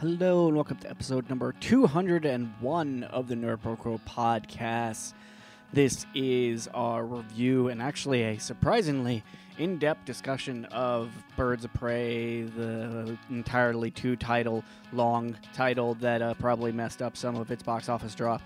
Hello and welcome to episode number 201 of the Nerd Pro Crow podcast. This is our review and actually a surprisingly in depth discussion of Birds of Prey, the entirely two title long title that uh, probably messed up some of its box office draw.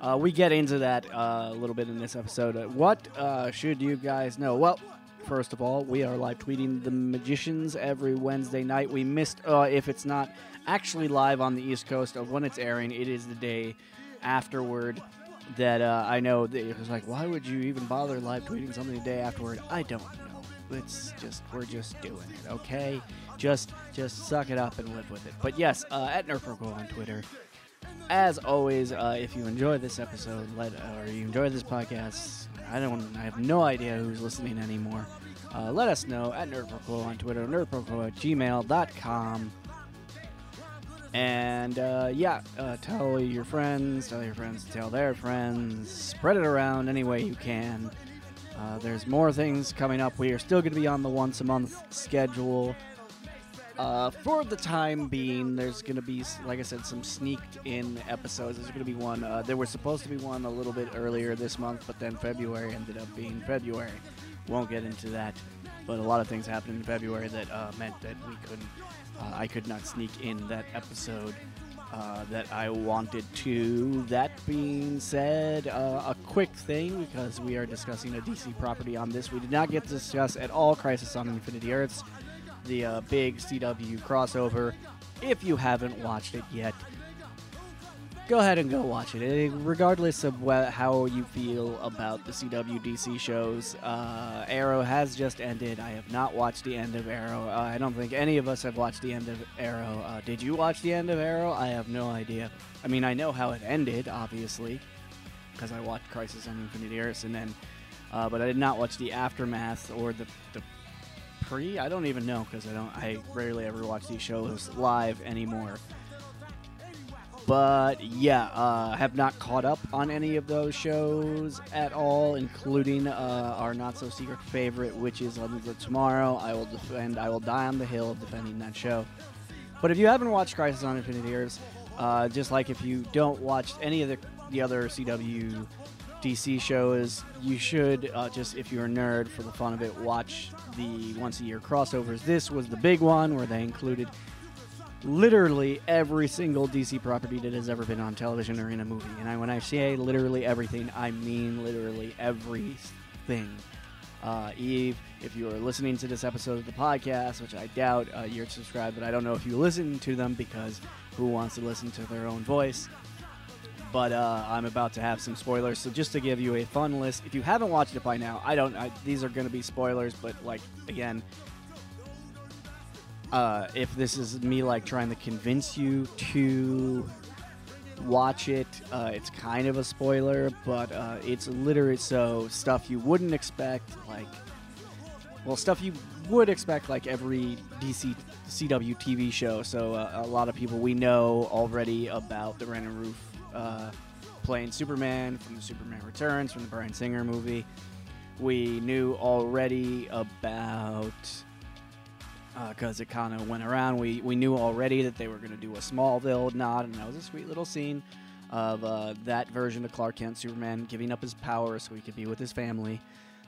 Uh, we get into that uh, a little bit in this episode. What uh, should you guys know? Well, first of all, we are live tweeting The Magicians every Wednesday night. We missed, uh, if it's not actually live on the East Coast of when it's airing, it is the day afterward that uh, I know that it was like, why would you even bother live tweeting something the day afterward? I don't know. It's just we're just doing it, okay? Just just suck it up and live with it. But yes, uh, at Nerdproco on Twitter. As always, uh, if you enjoy this episode, let or you enjoy this podcast, I don't, I have no idea who's listening anymore. Uh, let us know at Nerdproco on Twitter, nerdproco at gmail.com. And uh, yeah, uh, tell your friends, tell your friends tell their friends, spread it around any way you can. Uh, there's more things coming up. We are still going to be on the once a month schedule. Uh, for the time being, there's going to be, like I said, some sneaked in episodes. There's going to be one. Uh, there was supposed to be one a little bit earlier this month, but then February ended up being February. Won't get into that, but a lot of things happened in February that uh, meant that we couldn't. Uh, I could not sneak in that episode uh, that I wanted to. That being said, uh, a quick thing because we are discussing a DC property on this. We did not get to discuss at all Crisis on Infinite Earths, the uh, big CW crossover. If you haven't watched it yet, go ahead and go watch it. Eh, Regardless of wha- how you feel about the CW DC shows, uh, Arrow has just ended. I have not watched the end of Arrow. Uh, I don't think any of us have watched the end of Arrow. Uh, did you watch the end of Arrow? I have no idea. I mean, I know how it ended, obviously, because I watched Crisis on Infinite Earths, and then, uh, but I did not watch the aftermath or the the pre. I don't even know because I don't. I rarely ever watch these shows live anymore. But yeah, uh, have not caught up on any of those shows at all, including uh, our not so secret favorite, which is on the tomorrow. I will defend. I will die on the hill of defending that show. But if you haven't watched Crisis on Infinite Earths, uh, just like if you don't watch any of the the other CW DC shows, you should uh, just, if you're a nerd for the fun of it, watch the once a year crossovers. This was the big one where they included literally every single DC property that has ever been on television or in a movie. And I, when I say literally everything, I mean literally everything. Uh, Yves, if you are listening to this episode of the podcast, which I doubt uh, you're subscribed, but I don't know if you listen to them because who wants to listen to their own voice? But uh, I'm about to have some spoilers, so just to give you a fun list, if you haven't watched it by now, I don't. I, these are going to be spoilers, but like again, uh, if this is me like trying to convince you to watch it, uh, it's kind of a spoiler, but uh, it's literally so stuff you wouldn't expect, like well, stuff you would expect like every DC CW TV show. So uh, a lot of people we know already about the Brandon Routh uh, playing Superman from the Superman Returns from the Bryan Singer movie. We knew already about because it kind of went around. We we knew already that they were going to do a Smallville nod, and that was a sweet little scene of uh, that version of Clark Kent, Superman, giving up his power so he could be with his family.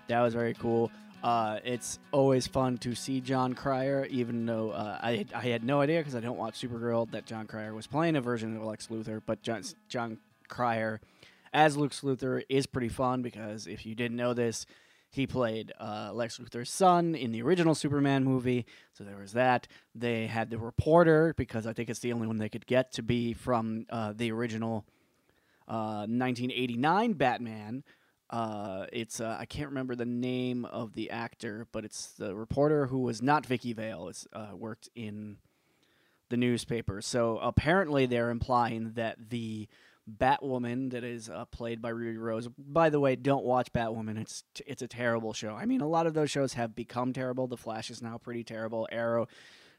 That was very cool. Uh, it's always fun to see Jon Cryer, even though uh, I, I had no idea because I don't watch Supergirl that Jon Cryer was playing a version of Lex Luthor. But John, Jon Cryer as Lex Luthor is pretty fun because if you didn't know this, he played uh, Lex Luthor's son in the original Superman movie. So there was that. They had the reporter because I think it's the only one they could get to be from uh, the original uh, 1989 Batman. Uh, it's uh, I can't remember the name of the actor, but it's the reporter who was not Vicki Vale. It's uh, worked in the newspaper. So apparently they're implying that the Batwoman that is uh, played by Ruby Rose. By the way, don't watch Batwoman. It's t- it's a terrible show. I mean, a lot of those shows have become terrible. The Flash is now pretty terrible. Arrow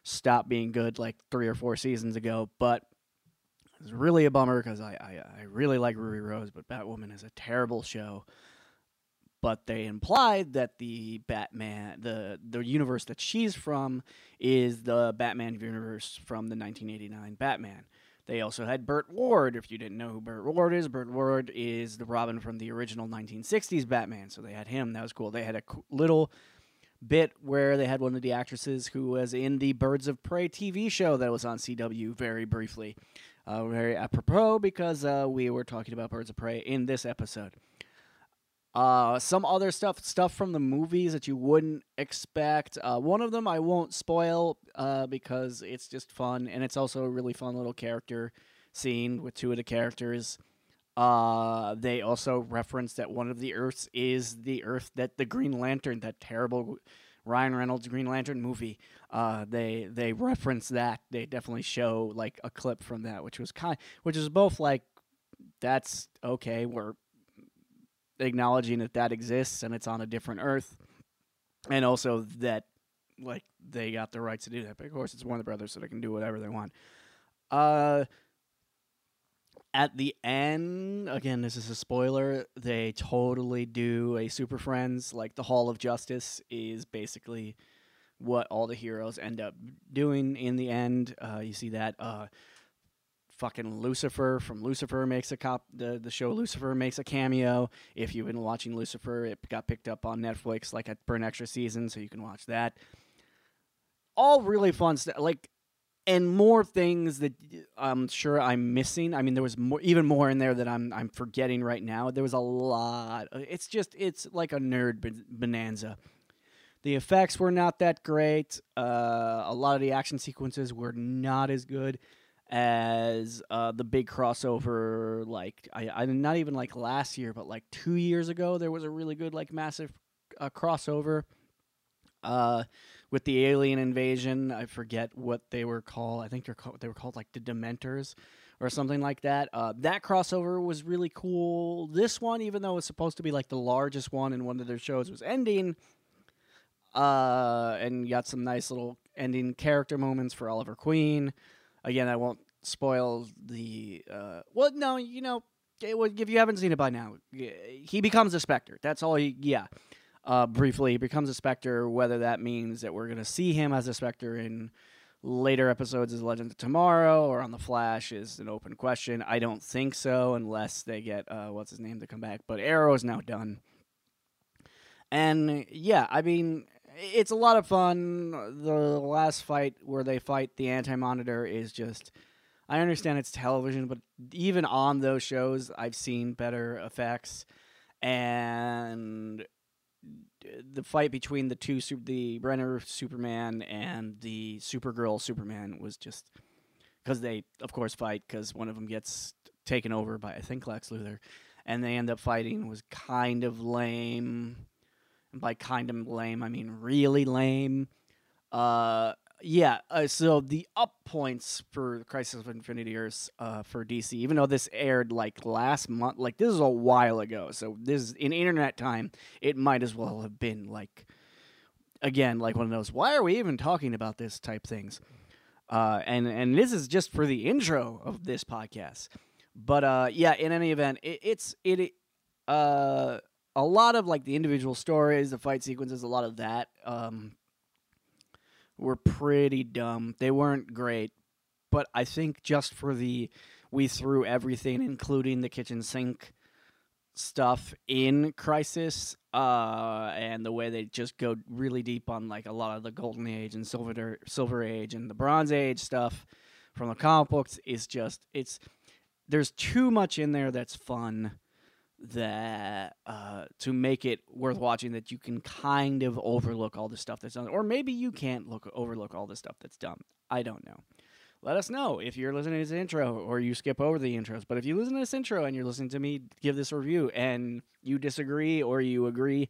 stopped being good like three or four seasons ago, but it's really a bummer because I, I I really like Ruby Rose, but Batwoman is a terrible show. but they implied that the Batman, the the universe that she's from, is the Batman universe from the 1989 Batman. They also had Burt Ward. If you didn't know who Burt Ward is, Burt Ward is the Robin from the original 1960s Batman. So they had him. That was cool. They had a little bit where they had one of the actresses who was in the Birds of Prey TV show that was on CW very briefly. Uh, very apropos because uh, we were talking about Birds of Prey in this episode. Uh, some other stuff, stuff from the movies that you wouldn't expect. Uh, one of them I won't spoil uh, because it's just fun, and it's also a really fun little character scene with two of the characters. Uh, they also reference that one of the Earths is the Earth that the Green Lantern, that terrible Ryan Reynolds Green Lantern movie. Uh, they they reference that. They definitely show like a clip from that, which was kind, which is both like, that's okay. We're acknowledging that that exists and it's on a different Earth, and also that like they got the rights to do that. But of course, it's Warner Brothers, so they can do whatever they want. Uh, at the end, again, this is a spoiler. They totally do a Super Friends like the Hall of Justice is basically what all the heroes end up doing in the end. Uh, you see that. Uh, fucking Lucifer from Lucifer makes a cop the the show Lucifer makes a cameo. If you've been watching Lucifer, it got picked up on Netflix like for an extra season, so you can watch that. All really fun stuff, like and more things that I'm sure I'm missing. I mean, there was more, even more in there that I'm I'm forgetting right now. There was a lot. It's just it's like a nerd bonanza. The effects were not that great. Uh, a lot of the action sequences were not as good as uh, the big crossover. Like I, I not even like last year, but like two years ago, there was a really good like massive uh, crossover. Uh, with the alien invasion, I forget what they were called. I think they're called, they were called like the Dementors or something like that. Uh, that crossover was really cool. This one, even though it's supposed to be like the largest one and one of their shows, was ending. Uh, and got some nice little ending character moments for Oliver Queen again, I won't spoil the. Uh, well, no, you know, if you haven't seen it by now, he becomes a Spectre. That's all. He, yeah. Uh, briefly, he becomes a Spectre. Whether that means that we're going to see him as a Spectre in later episodes of Legend of Tomorrow or on the Flash is an open question. I don't think so, unless they get uh, what's his name to come back. But Arrow is now done. And yeah, I mean, it's a lot of fun. The last fight where they fight the Anti Monitor is just. I understand it's television, but even on those shows, I've seen better effects. And the fight between the two, the Brenner Superman and the Supergirl Superman was just because they, of course, fight because one of them gets taken over by I think Lex Luthor, and they end up fighting was kind of lame. And by kind of lame, I mean really lame. Uh, yeah. Uh, so the up points for Crisis of Infinite Earths uh, for DC, even though this aired like last month, like this is a while ago. So this is in internet time. It might as well have been like again like one of those. Why are we even talking about this type things? Uh, and and this is just for the intro of this podcast. But uh, yeah, in any event, it, it's it. Uh, a lot of like the individual stories, the fight sequences, a lot of that um, were pretty dumb. They weren't great, but I think just for the we threw everything, including the kitchen sink stuff, in Crisis, uh, and the way they just go really deep on like a lot of the Golden Age and Silver Silver Age and the Bronze Age stuff from the comic books is just it's there's too much in there that's fun that uh, to make it worth watching that you can kind of overlook all the stuff that's done or maybe you can't look overlook all the stuff that's done i don't know. Let us know if you're listening to this intro or you skip over the intros but if you listen to this intro and you're listening to me give this review and you disagree or you agree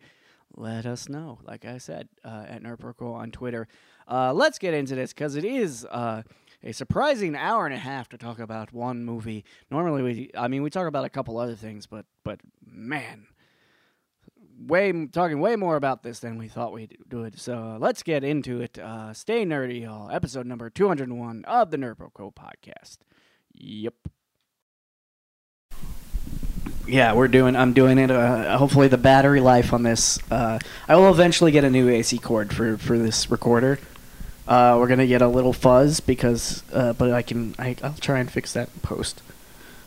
let us know. Like i said uh, at nerdproco on twitter. Uh, let's get into this because it is uh, a surprising hour and a half to talk about one movie. Normally, we, I mean, we talk about a couple other things, but, but man, way talking way more about this than we thought we'd do it. So uh, let's get into it. Uh, stay nerdy, y'all. Episode number 201 of the Nerd podcast. Yep. Yeah, we're doing. I'm doing it. Uh, hopefully, the battery life on this. Uh, I will eventually get a new AC cord for for this recorder. Uh, we're gonna get a little fuzz because, uh, but I can. I, I'll try and fix that in post.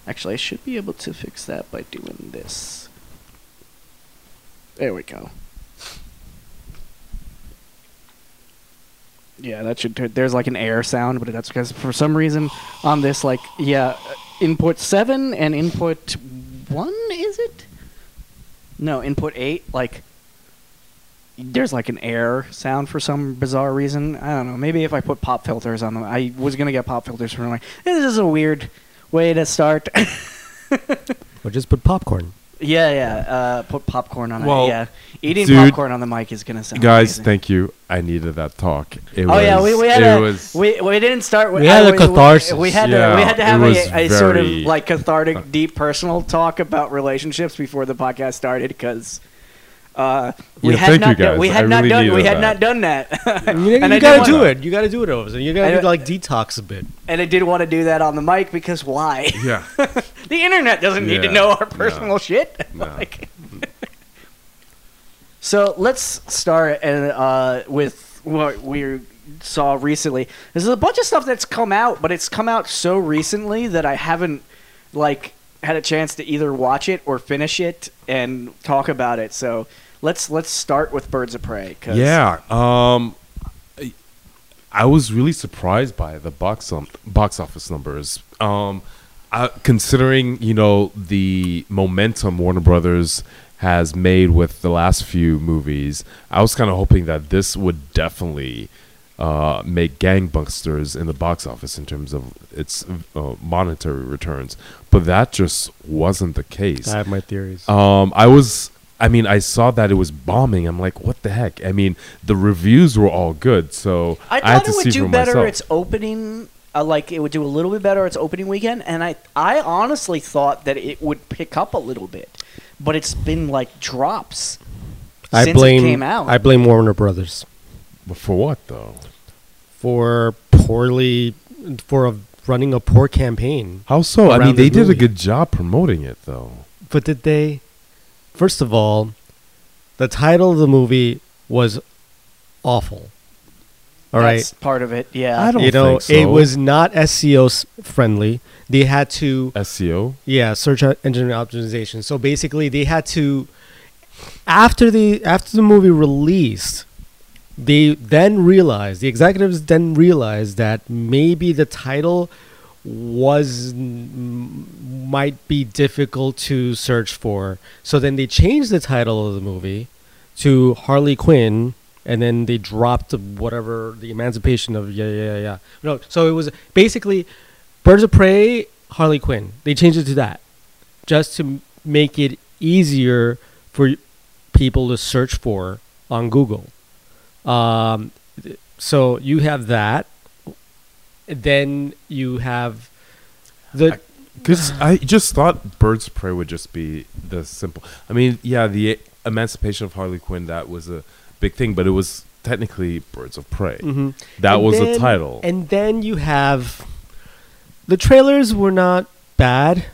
Actually, I should be able to fix that by doing this. There we go. Yeah, that should. There's like an air sound, but that's because for some reason on this, like, yeah, input seven and input one is it? No, input eight. Like, there's like an air sound for some bizarre reason. I don't know. Maybe if I put pop filters on them, I was gonna get pop filters for like this is a weird way to start. Or just put popcorn. yeah, yeah. Uh, put popcorn on Well, it. Yeah, eating dude, popcorn on the mic is gonna sound. Guys, amazing. thank you. I needed that talk. It Oh was, yeah, we, we had it a was, we, we didn't start with We had I- a catharsis. We, had Yeah, to we had to have a, a sort of like cathartic, deep, personal talk about relationships before the podcast started because uh, we Yeah, had thank not you, done, we had I not really done we needed had that. not done that, You, And you gotta do it. You gotta do it, Oz. You gotta like detox a bit. and I didn't want to do that on the mic because why? yeah. the internet doesn't need to know our no, personal shit. no. Like- so let's start uh, with what we saw recently. There's a bunch of stuff that's come out, but it's come out so recently that I haven't like had a chance to either watch it or finish it and talk about it. So let's let's start with Birds of Prey. 'cause- Yeah. Um, I- I was really surprised by the box um, box office numbers. Um, I, considering you know the momentum Warner Brothers has made with the last few movies, I was kind of hoping that this would definitely uh, make gangbusters in the box office in terms of its uh, monetary returns. But that just wasn't the case. I have my theories. Um, I was. I mean, I saw that it was bombing. I'm like, what the heck? I mean, the reviews were all good, so I I, had thought to it would see do for better myself. its opening. Uh, like it would do a little bit better its opening weekend, and I I honestly thought that it would pick up a little bit, but it's been like drops I since blame it came out. I blame Warner Brothers But for what though? for poorly for a, running a poor campaign. How so? I Around mean, they this did a good job promoting it, though. But did they? First of all, the title of the movie was awful. All right, That's part of it. Yeah, I don't you know think so. it was not SEO friendly. They had to SEO. Yeah, search engine optimization. So basically, they had to after the after the movie released, they then realized the executives then realized that maybe the title was might be difficult to search for. So then they changed the title of the movie to Harley Quinn. And then they dropped whatever the emancipation of yeah yeah yeah no so it was basically Birds of Prey, Harley Quinn. They changed it to that, just to make it easier for people to search for on Google. Um, so you have that. Then you have the Because I just thought Birds of Prey would just be the simple. I mean, yeah, the emancipation of Harley Quinn that was a big thing, but it was technically Birds of Prey. Mhm. That And was then- a title. And then you have the trailers were not bad,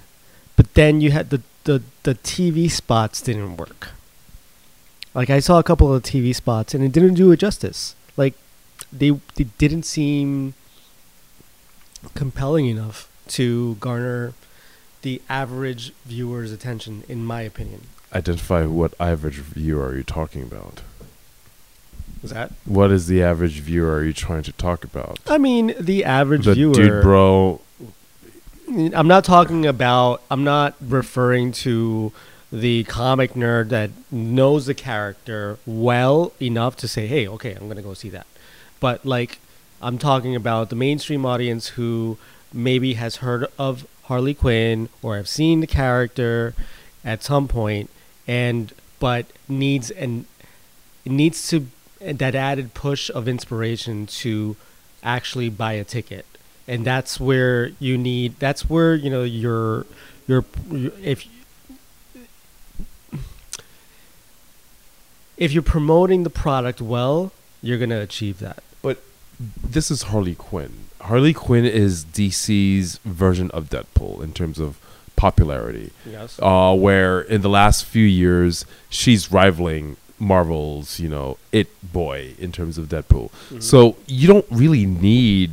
but then you had the the the TV spots didn't work. Like I saw a couple of TV spots and it didn't do it justice. Like they they didn't seem compelling enough to garner the average viewer's attention in my opinion. Identify what average viewer are you talking about? Is that? What is the average viewer are you trying to talk about? I mean, the average the viewer dude bro I'm not talking about. I'm not referring to the comic nerd that knows the character well enough to say, "Hey, okay, I'm gonna go see that." But like, I'm talking about the mainstream audience who maybe has heard of Harley Quinn or have seen the character at some point, and but needs and needs to that added push of inspiration to actually buy a ticket. And that's where you need that's where you know your your if if you're promoting the product well you're going to achieve that. But this is Harley Quinn. Harley Quinn is DC's version of Deadpool in terms of popularity. Yes. Uh, where in the last few years she's rivaling Marvel's, you know, it boy in terms of Deadpool. So you don't really need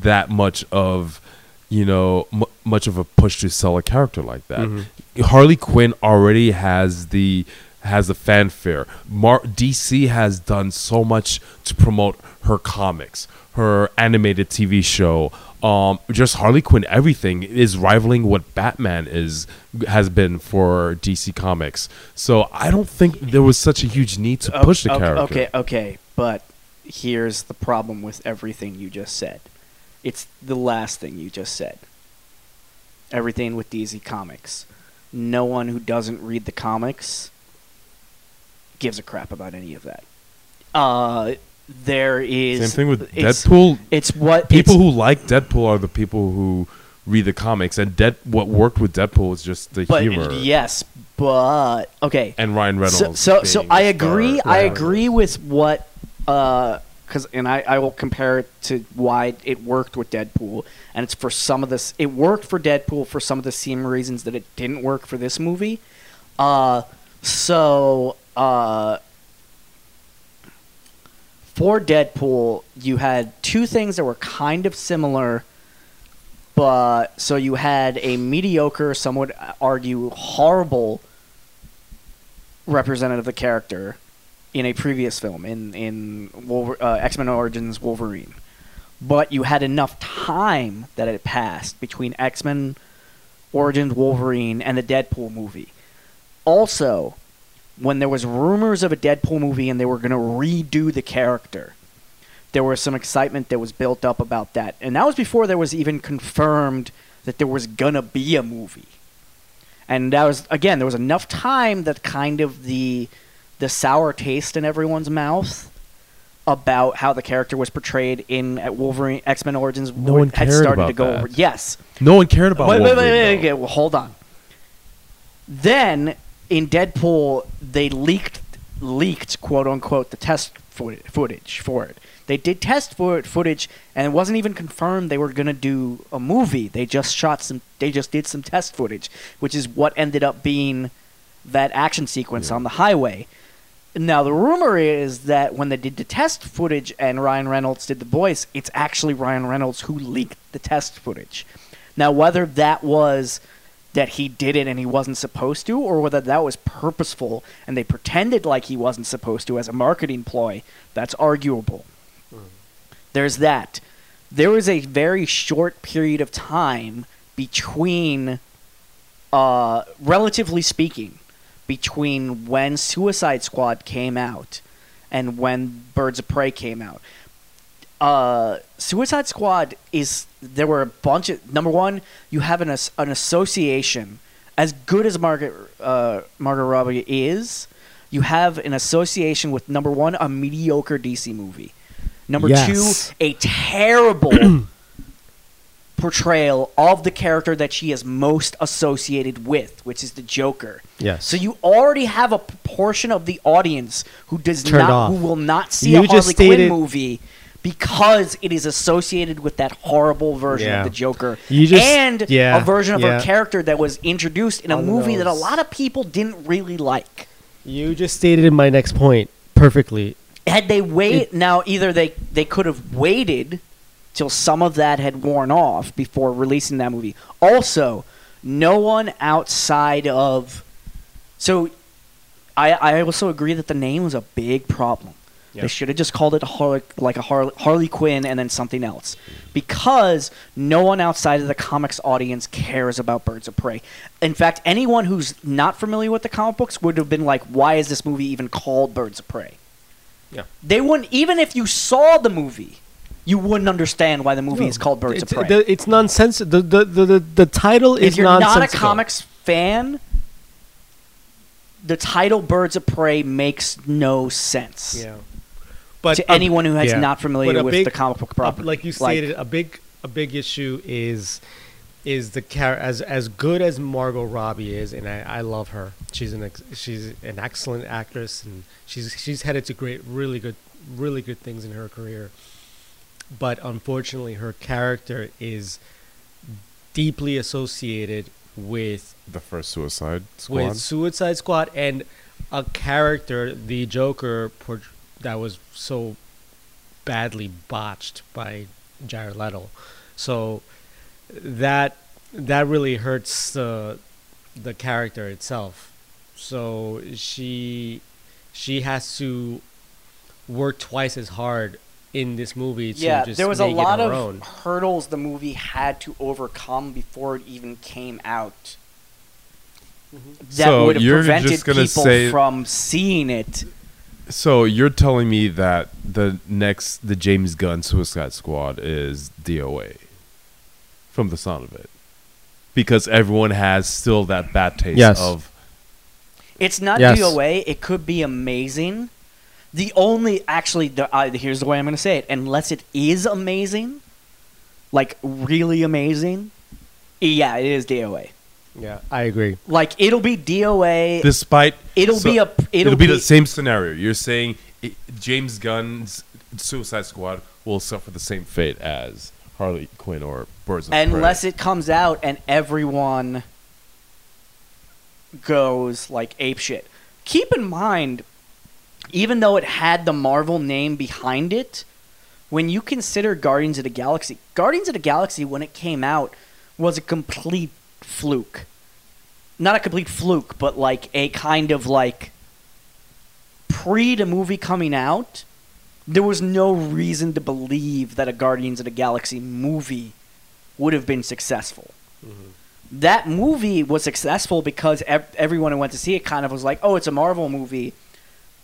that much of, you know, m- much of a push to sell a character like that. Harley Quinn already has the has a fanfare. Mar- DC has done so much to promote her comics, her animated TV show. Um, just Harley Quinn, everything is rivaling what Batman is has been for DC Comics. So I don't think there was such a huge need to push the okay, character. Okay, okay, but here's the problem with everything you just said. It's the last thing you just said. Everything with DC Comics. No one who doesn't read the comics gives a crap about any of that. Uh, there is Same thing with it's, Deadpool. It's what People it's- who like Deadpool are the people who read the comics, and Dead what worked with Deadpool is just the but humor. yes, but okay. And Ryan Reynolds. So, so, so I agree. I agree with what, because and I, I will compare it to why it worked with Deadpool, and it's for some of this. It worked for Deadpool for some of the same reasons that it didn't work for this movie. Uh, so uh, for Deadpool, you had two things that were kind of similar. But so you had a mediocre, some would argue horrible representative of the character in a previous film in in Wolver- uh, X Men Origins Wolverine, but you had enough time that had passed between X Men Origins Wolverine and the Deadpool movie. Also, when there was rumors of a Deadpool movie and they were going to redo the character, there was some excitement that was built up about that, and that was before there was even confirmed that there was gonna be a movie and that was again there was enough time that kind of the the sour taste in everyone's mouth about how the character was portrayed in at Wolverine X Men Origins No one had started to go that. over. Yes, No one cared about wait, wait, Wolverine. wait, wait, though. wait, well, hold on. Then in Deadpool, they leaked leaked quote unquote the test footage, for it. They did test for footage, and it wasn't even confirmed they were gonna do a movie. They just shot some. They just did some test footage, which is what ended up being that action sequence on the highway. Now the rumor is that when they did the test footage and Ryan Reynolds did the voice, it's actually Ryan Reynolds who leaked the test footage. Now whether that was that he did it and he wasn't supposed to, or whether that was purposeful and they pretended like he wasn't supposed to as a marketing ploy, that's arguable. There's that. There was a very short period of time between, uh, relatively speaking, between when Suicide Squad came out and when Birds of Prey came out. Uh, Suicide Squad is there were a bunch of number one. You have an an association as good as Margaret uh, Margot Robbie is. You have an association with number one a mediocre DC movie. Number Yes. two, a terrible portrayal of the character that she is most associated with, which is the Joker. Yes. So you already have a portion of the audience who does Turned not, off. who will not see You a Harley Quinn movie because it is associated with that horrible version Yeah. of the Joker, You just- and yeah, a version of yeah. her character that was introduced in a On movie that a lot of people didn't really like. You just stated in my next point perfectly. Had they wait now, either they they could have waited till some of that had worn off before releasing that movie. Also, no one outside of so I I also agree that the name was a big problem. Yeah. They should have just called it Harley, like a Harley, Harley Quinn and then something else, because no one outside of the comics audience cares about Birds of Prey. In fact, anyone who's not familiar with the comic books would have been like, "Why is this movie even called Birds of Prey?" Yeah. They wouldn't even if you saw the movie, you wouldn't understand why the movie is called Birds of Prey. the- it's nonsensical. The, the, the, the, title if is you're not a comics fan, the title Birds of Prey makes no sense. Yeah. But to a- anyone who is yeah. not familiar with big- the comic book a- property. like you stated, a big a big issue is is the char- as as good as Margot Robbie is, and I, I love her. She's an ex- she's an excellent actress, and she's she's headed to great, really good, really good things in her career. But unfortunately, her character is deeply associated with The first Suicide Squad. with Suicide Squad and a character, the Joker, port- that was so badly botched by Jared Leto. So that that really hurts the the character itself. So she she has to work twice as hard in this movie to yeah, just there was a make it lot of own. hurdles the movie had to overcome before it even came out. Mm-hmm. That So would have you're prevented just gonna people say- from seeing it. So you're telling me that the next the James Gunn Suicide Squad is DOA from the sound of it. Because everyone has still that bad taste Yes. of It's not Yes. DOA. It could be amazing. The only actually, the, uh, here's the way I'm going to say it. Unless it is amazing, like really amazing, yeah, it is DOA. Yeah, I agree. Like it'll be DOA. despite it'll so be a. It'll, it'll, be, the same scenario. You're saying it, James Gunn's Suicide Squad will suffer the same fate as Harley Quinn or Birds of unless Prey. it comes out and everyone goes like ape shit. Keep in mind, even though it had the Marvel name behind it, when you consider Guardians of the Galaxy, Guardians of the Galaxy when it came out was a complete fluke. Not a complete fluke, but like a kind of like pre the movie coming out, there was no reason to believe that a Guardians of the Galaxy movie would have been successful. Mm-hmm. That movie was successful because ev- everyone who went to see it kind of was like, "Oh, it's a Marvel movie.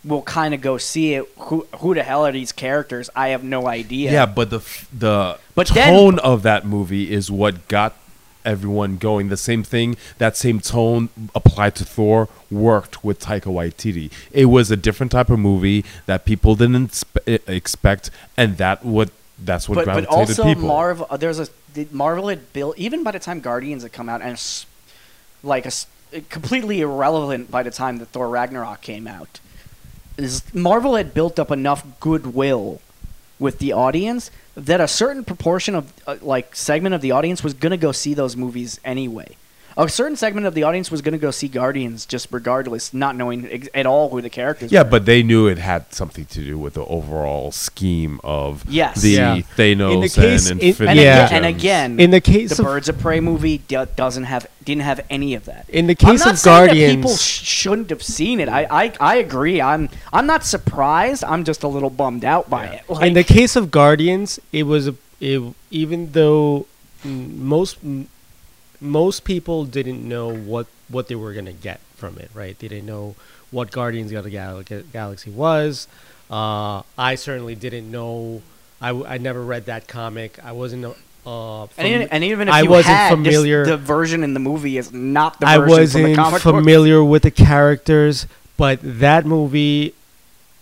We'll kind of go see it. Who who the hell are these characters? I have no idea." yeah, but the the But then- tone of that movie is what got everyone going. The same thing, that same tone applied to Thor worked with Taika Waititi. It was a different type of movie that people didn't expect, and that what that's what but, but gravitated also people. Marvel. uh, There's a Marvel had built even by the time Guardians had come out and like a completely irrelevant by the time that Thor Ragnarok came out. Is Marvel had built up enough goodwill with the audience that a certain proportion of uh, like segment of the audience was gonna go see those movies anyway. A certain segment of the audience was gonna go see Guardians just regardless, not knowing ex- at all who the characters. Yeah, were. but they knew it had something to do with the overall scheme of Yes. the Yeah. Thanos In the case- and in- Infinity and, Yeah. again, and again, In the case the of Birds of Prey movie do- doesn't have didn't have any of that. in the I'm case not of saying that people sh- shouldn't have seen it. I, I I agree. I'm I'm not surprised. I'm just a little bummed out by it. Like, in the case of Guardians, it was a, it, even though most m- most people didn't know what what they were gonna get from it, right? They didn't know what Guardians of the Gal- Galaxy was. Uh, I certainly didn't know. I, w- I never read that comic. I wasn't. Uh, and, fam- even, and even if I you wasn't had, familiar- the version in the movie is not the I version from the wasn't book. familiar with the characters, but that movie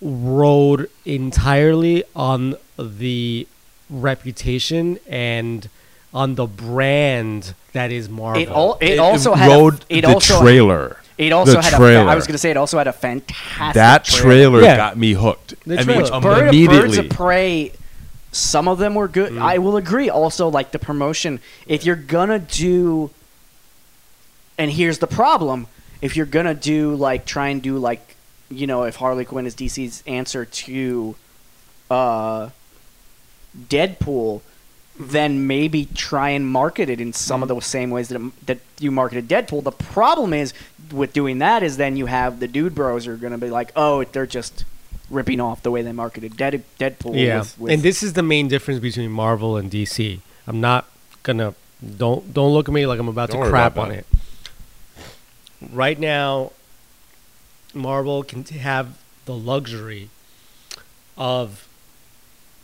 rode entirely on the reputation and on the brand that is Marvel. It, al- it also had a, it the also trailer. it also the had a trailer. fa- I was going to say it also had a fantastic that trailer Yeah. got me hooked. The I trailer. mean, um, Bird, immediately. Birds of Prey, some of them were good. Mm. I will agree. Also, like the promotion, if you're gonna do, and here's the problem: if you're gonna do like try and do like, you know, if Harley Quinn is DC's answer to, uh, Deadpool, then maybe try and market it in some of Mm. the same ways that it, that you marketed Deadpool. The problem is with doing that is then you have the dude bros are gonna be like, oh, they're just ripping off the way they marketed Dead, Deadpool. yeah, with, with, and this is the main difference between Marvel and DC. I'm not gonna don't don't look at me like I'm about Don't to crap about on that. it. Right now, Marvel can have the luxury of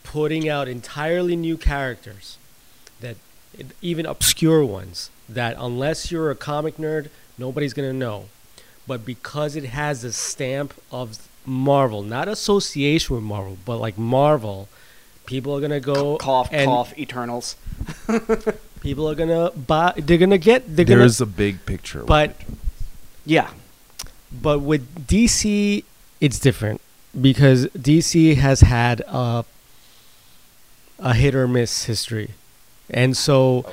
putting out entirely new characters that even obscure ones that unless you're a comic nerd nobody's going to know but because it has a stamp of Marvel not association with Marvel but like Marvel people are going to go cough, and cough, Eternals. people are going to buy they're going to get they're going There's to a big picture. but. Yeah, but with DC, it's different because DC has had a a hit or miss history, and so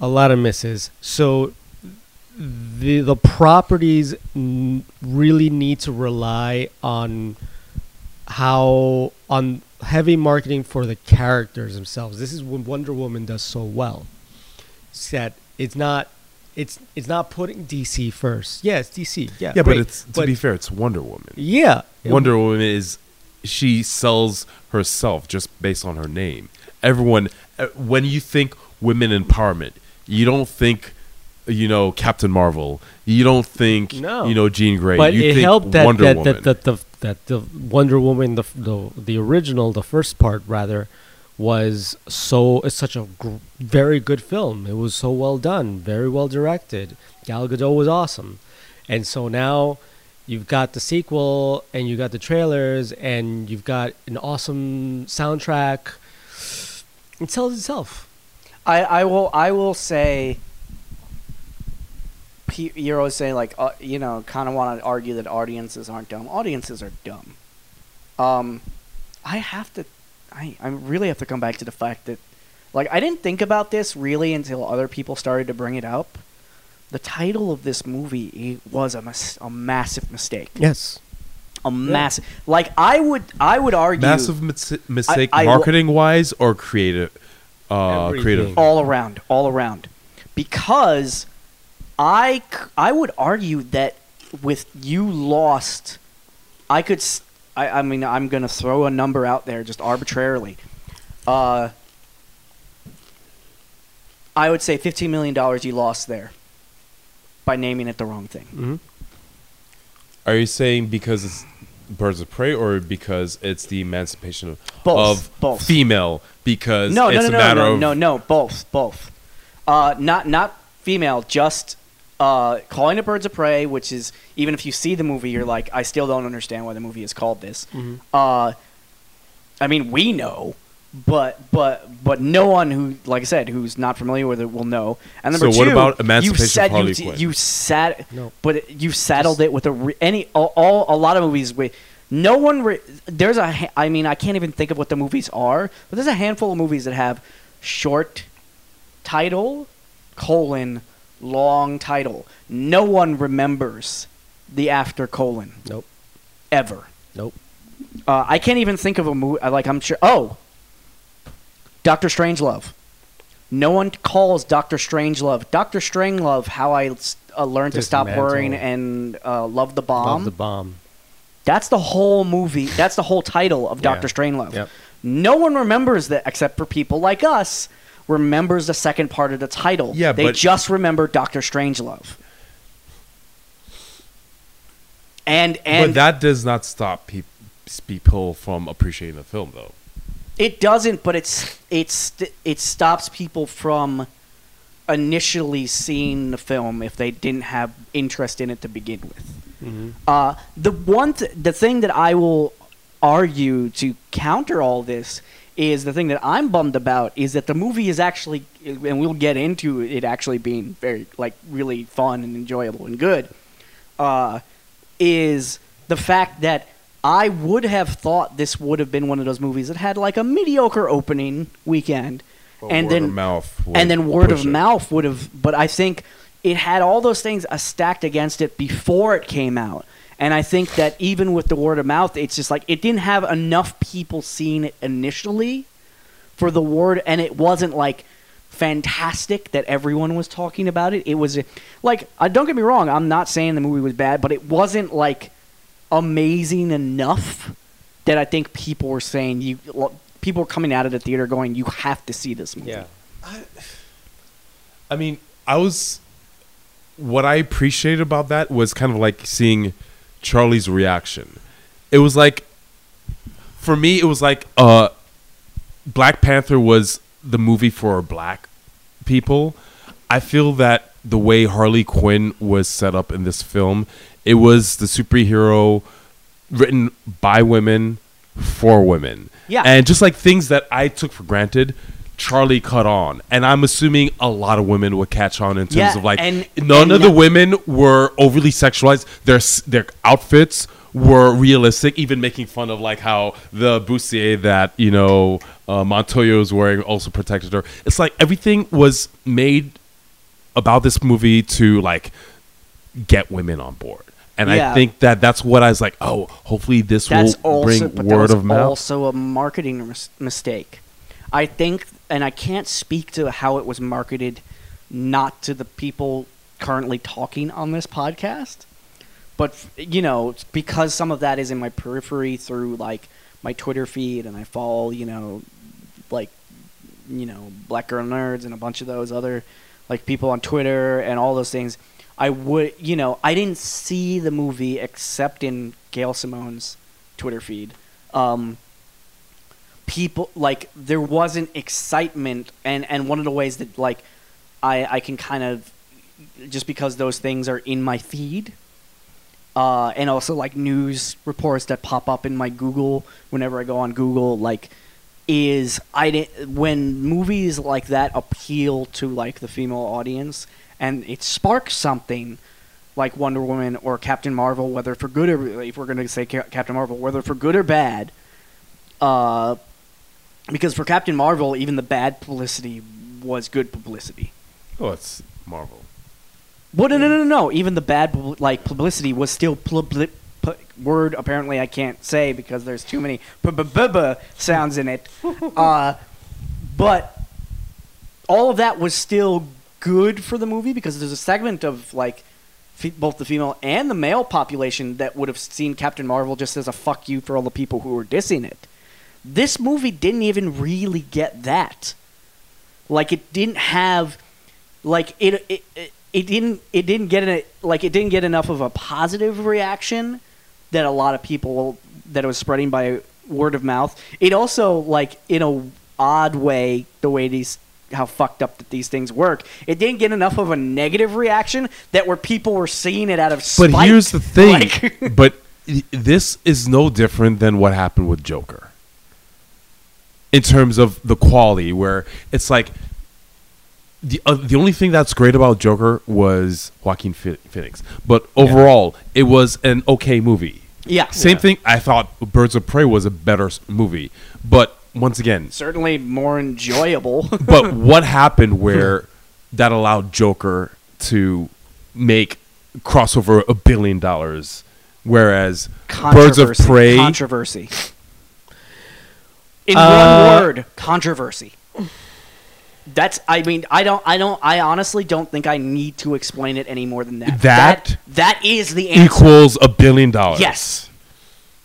a lot of misses. So the the properties n- really need to rely on how on heavy marketing for the characters themselves. This is what Wonder Woman does so well. It's that it's not it's it's not putting DC first. Yeah, it's DC. Yeah, Yeah, but it's to be fair, it's Wonder Woman. yeah Wonder Woman is she sells herself just based on her name. Everyone, uh, when you think women empowerment, you don't think, you know, Captain Marvel. You don't think, No. you know, Jean Grey. But you it think helped that Wonder that, Woman. that, that the that the Wonder Woman the, the the original the first part rather was so it's such a gr- very good film. It was so well done, very well directed. Gal Gadot was awesome, and so now you've got the sequel and you've got the trailers and you've got an awesome soundtrack. It sells itself. I, I will I will say. You're always saying like uh, you know kind of want to argue that audiences aren't dumb. Audiences are dumb. Um, I have to, I I really have to come back to the fact that, like I didn't think about this really until other people started to bring it up. The title of this movie was a mis- a massive mistake. Yes. A massive like I would I would argue Massive mis- mistake, I will- marketing wise or creative. Uh, Everything. creative. all around, all around, because I, I would argue that with you lost, I could. I mean, I'm gonna throw a number out there just arbitrarily. Uh, I would say 15 million dollars you lost there by naming it the wrong thing. hmm Are you saying because it's Birds of Prey or because it's the emancipation of, Both, of both. female? Because No, no, it's no, a no, matter no, of no, no, both, both. Uh, not not female, just uh, calling it Birds of Prey, which is even if you see the movie, you're like, I still don't understand why the movie is called this. Mhm. Uh, I mean, we know, but but but no one who, like I said, who's not familiar with it will know. And number So what two, about you Emancipation of said Harley you, Quinn? you sat, No. but it- you saddled it with a re- any all, all a lot of movies with. No one. Re- there's a. ha- I mean, I can't even think of what the movies are, but there's a handful of movies that have short title colon long title. No one remembers the after colon Nope. ever. Nope. Uh, I can't even think of a movie. Like I'm sure. Oh, Doctor Strangelove. No one calls Doctor Strangelove Doctor Strangelove. How I uh, learned to stop Dismantle. worrying and uh, love the bomb. Love the bomb. That's the whole movie. That's the whole title of Yeah. Doctor Strangelove. Yep. No one remembers that except for people like us. Remembers the second part of the title. Yeah, they but- just remember Doctor Strangelove. And and but that does not stop peop- people from appreciating the film, though. It doesn't, but it's it's it stops people from initially seeing the film if they didn't have interest in it to begin with. Mm-hmm. Uh, the one, th- the thing that I will argue to counter all this is the thing that I'm bummed about is that the movie is actually, and we'll get into it actually being very like really fun and enjoyable and good. Uh, is the fact that I would have thought this would have been one of those movies that had like a mediocre opening weekend, and word then of mouth would and then word of it. mouth would have. But I think it had all those things uh, stacked against it before it came out, and I think that even with the word of mouth, it's just like it didn't have enough people seeing it initially for the word, and it wasn't like fantastic that everyone was talking about it. It was like, uh, don't get me wrong, I'm not saying the movie was bad, but it wasn't like amazing enough that I think people were saying you. People were coming out of the theater going, "You have to see this movie." Yeah. I mean, I was. What I appreciated about that was kind of like seeing Charlie's reaction. It was like, for me, it was like uh, Black Panther was the movie for black people. I feel that the way Harley Quinn was set up in this film, it was the superhero written by women for women. Yeah. And just like things that I took for granted, Charlie caught on. And I'm assuming a lot of women would catch on in terms Yeah, of like and- none and of the women were overly sexualized. Their their outfits were realistic, even making fun of like how the bustier that, you know, uh, Montoya was wearing also protected her. It's like everything was made about this movie to like get women on board. And Yeah. I think that that's what I was like. Oh, hopefully this That's will also bring word of mouth. also a marketing mis- mistake. I think, and I can't speak to how it was marketed, not to the people currently talking on this podcast, but you know, because some of that is in my periphery through like my Twitter feed, and I follow, you know, like you know, Black Girl Nerds and a bunch of those other like people on Twitter and all those things. I would, you know, I didn't see the movie except in Gail Simone's Twitter feed. Um, people like there wasn't excitement, and and one of the ways that like I I can kind of just because those things are in my feed. Uh, and also like news reports that pop up in my Google whenever I go on Google, like is I didn't when movies like that appeal to like the female audience and it sparks something like Wonder Woman or Captain Marvel, whether for good or if we're going to say Captain Marvel, whether for good or bad. Uh, because for Captain Marvel, even the bad publicity was good publicity. oh, it's Marvel. Well, no, no, no, no. Even the bad like publicity was still publi- pu- word. Apparently, I can't say because there's too many b b b b sounds in it. Uh, but all of that was still good for the movie because there's a segment of like fe- both the female and the male population that would have seen Captain Marvel just as a fuck you for all the people who were dissing it. This movie didn't even really get that. Like it didn't have like it it, it, it didn't it didn't get a, like it didn't get enough of a positive reaction that a lot of people that it was spreading by word of mouth. It also like in a odd way the way these how fucked up that these things work. It didn't get enough of a negative reaction that where people were seeing it out of spite. But here's the thing. Like- but this is no different than what happened with Joker. In terms of the quality, where it's like the uh, the only thing that's great about Joker was Joaquin Phoenix, but overall, it was an okay movie. yeah, Same thing. I thought Birds of Prey was a better movie, but once again, certainly more enjoyable. but what happened where that allowed Joker to make crossover a billion dollars, whereas Birds of Prey. Controversy. In Uh, one word, controversy. That's. I mean, I don't. I don't. I honestly don't think I need to explain it any more than that. That- that, that is the answer. equals a billion dollars. Yes.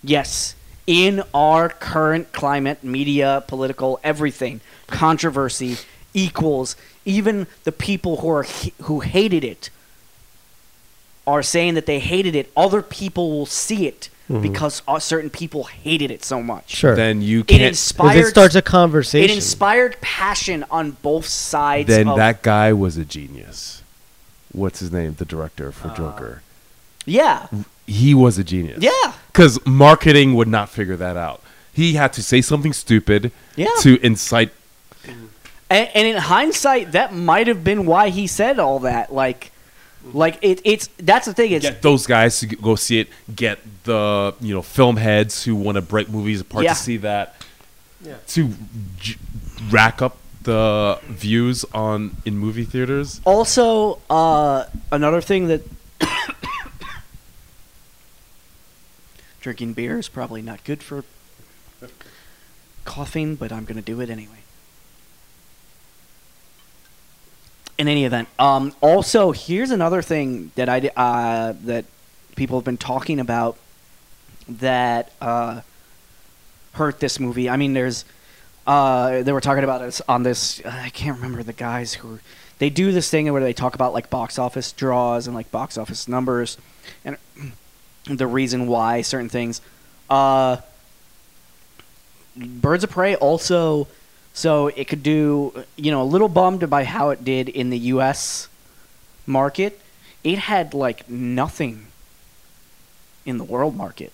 Yes. In our current climate, media, political, everything, controversy equals even the people who are who hated it are saying that they hated it. Other people will see it because uh, certain people hated it so much. Sure. Then you can't. Because inspired. it starts a conversation. it inspired passion on both sides. then of, that guy was a genius. What's his name? The director for Joker. yeah, He was a genius. yeah, Because marketing would not figure that out. He had to say something stupid Yeah. to incite. And, and in hindsight, that might have been why he said all that. Like, like it, it's that's the thing. It's Get those guys to go see it. Get the you know film heads who want to break movies apart Yeah. to see that. Yeah. To j- rack up the views on in movie theaters. also uh, another thing that drinking beer is probably not good for coughing, but I'm gonna do it anyway. In any event, um, also here's another thing that I uh, that people have been talking about that uh, hurt this movie. I mean, there's uh, they were talking about this on this. I can't remember the guys who were, they do this thing where they talk about like box office draws and like box office numbers and the reason why certain things. Uh, Birds of Prey also, so it could do you know a little bummed by how it did in the U.S. market. It had like nothing in the world market.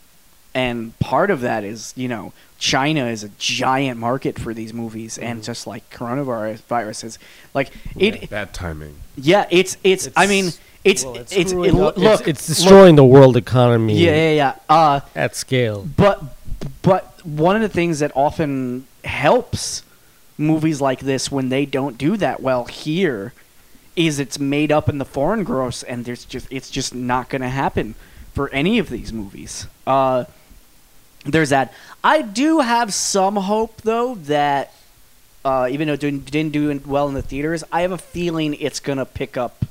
And part of that is, you know, China is a giant market for these movies, and just like coronavirus viruses, like it, Bad timing. yeah, it's it's. I mean, it's well, it's, it's it, look, it's, it's destroying the world economy yeah, yeah, yeah. Uh, at scale. but but one of the things that often helps movies like this when they don't do that well here is it's made up in the foreign gross, and there's just it's just not going to happen for any of these movies. Uh, there's that. I do have some hope though that uh, even though it didn't, didn't do well in the theaters, I have a feeling it's going to pick up with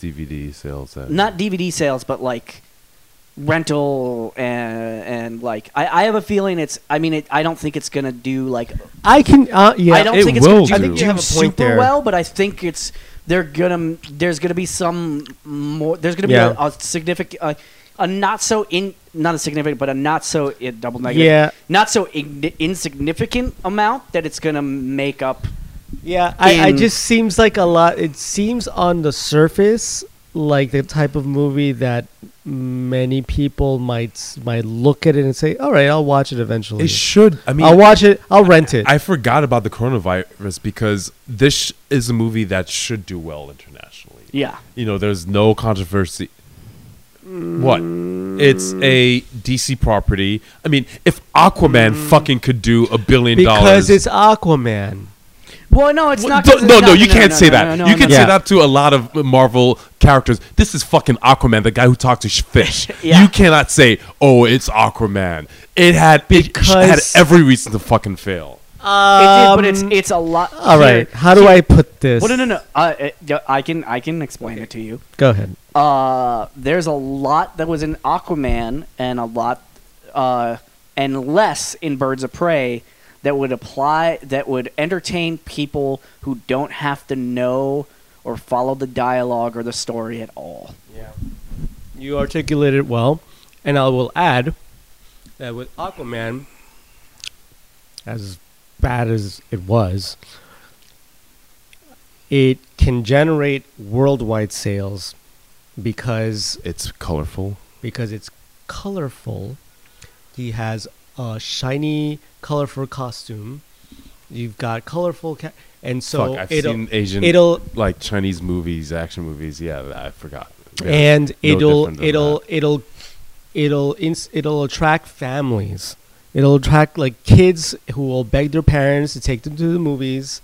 DVD sales. At, not DVD sales, but like rental and and like I, I have a feeling it's. I mean, it, I don't think it's gonna do like. I can. Uh, yeah. I don't it think it's will gonna do, I think you have a point super there. well, but I think it's they're gonna. There's gonna be some more. There's gonna be Yeah. a, a significant. Uh, a not so in not a significant, but a not so i double negative. Yeah. Not so ign- insignificant amount that it's gonna make up. Yeah, I, I just seems like a lot. It seems on the surface like the type of movie that many people might might look at it and say, "All right, I'll watch it eventually. it should. I mean, I'll watch it. I'll rent it." I forgot about the coronavirus because this is a movie that should do well internationally. Yeah. You know, there's no controversy. What? It's a DC property. I mean, if Aquaman mm. fucking could do a billion dollars, because it's Aquaman. Well, no, it's Well, not. no, 'cause it's no, not- no, you can't no, say no, that. no, no, you can no. say Yeah. that to a lot of Marvel characters. This is fucking Aquaman, the guy who talks to fish. Yeah. You cannot say, "Oh, it's Aquaman." It had it had every reason to fucking fail. It did, but it's Um, it's a lot. all right. How do I put this? Well, no, no, no. Uh, uh, I can I can explain it to you. Go ahead. Uh, there's a lot that was in Aquaman, and a lot, uh, and less in Birds of Prey that would apply that would entertain people who don't have to know or follow the dialogue or the story at all. Yeah. You articulated well, and I will add that with Aquaman, as bad as it was, it can generate worldwide sales because It's colorful. because it's colorful. He has a shiny, colorful costume. You've got colorful, ca- and so Fuck, I've it'll seen Asian, it'll like Chinese movies, action movies. Yeah, I forgot. Yeah, and no it'll different than it'll it'll it'll ins- it'll attract families. It'll attract like kids who will beg their parents to take them to the movies,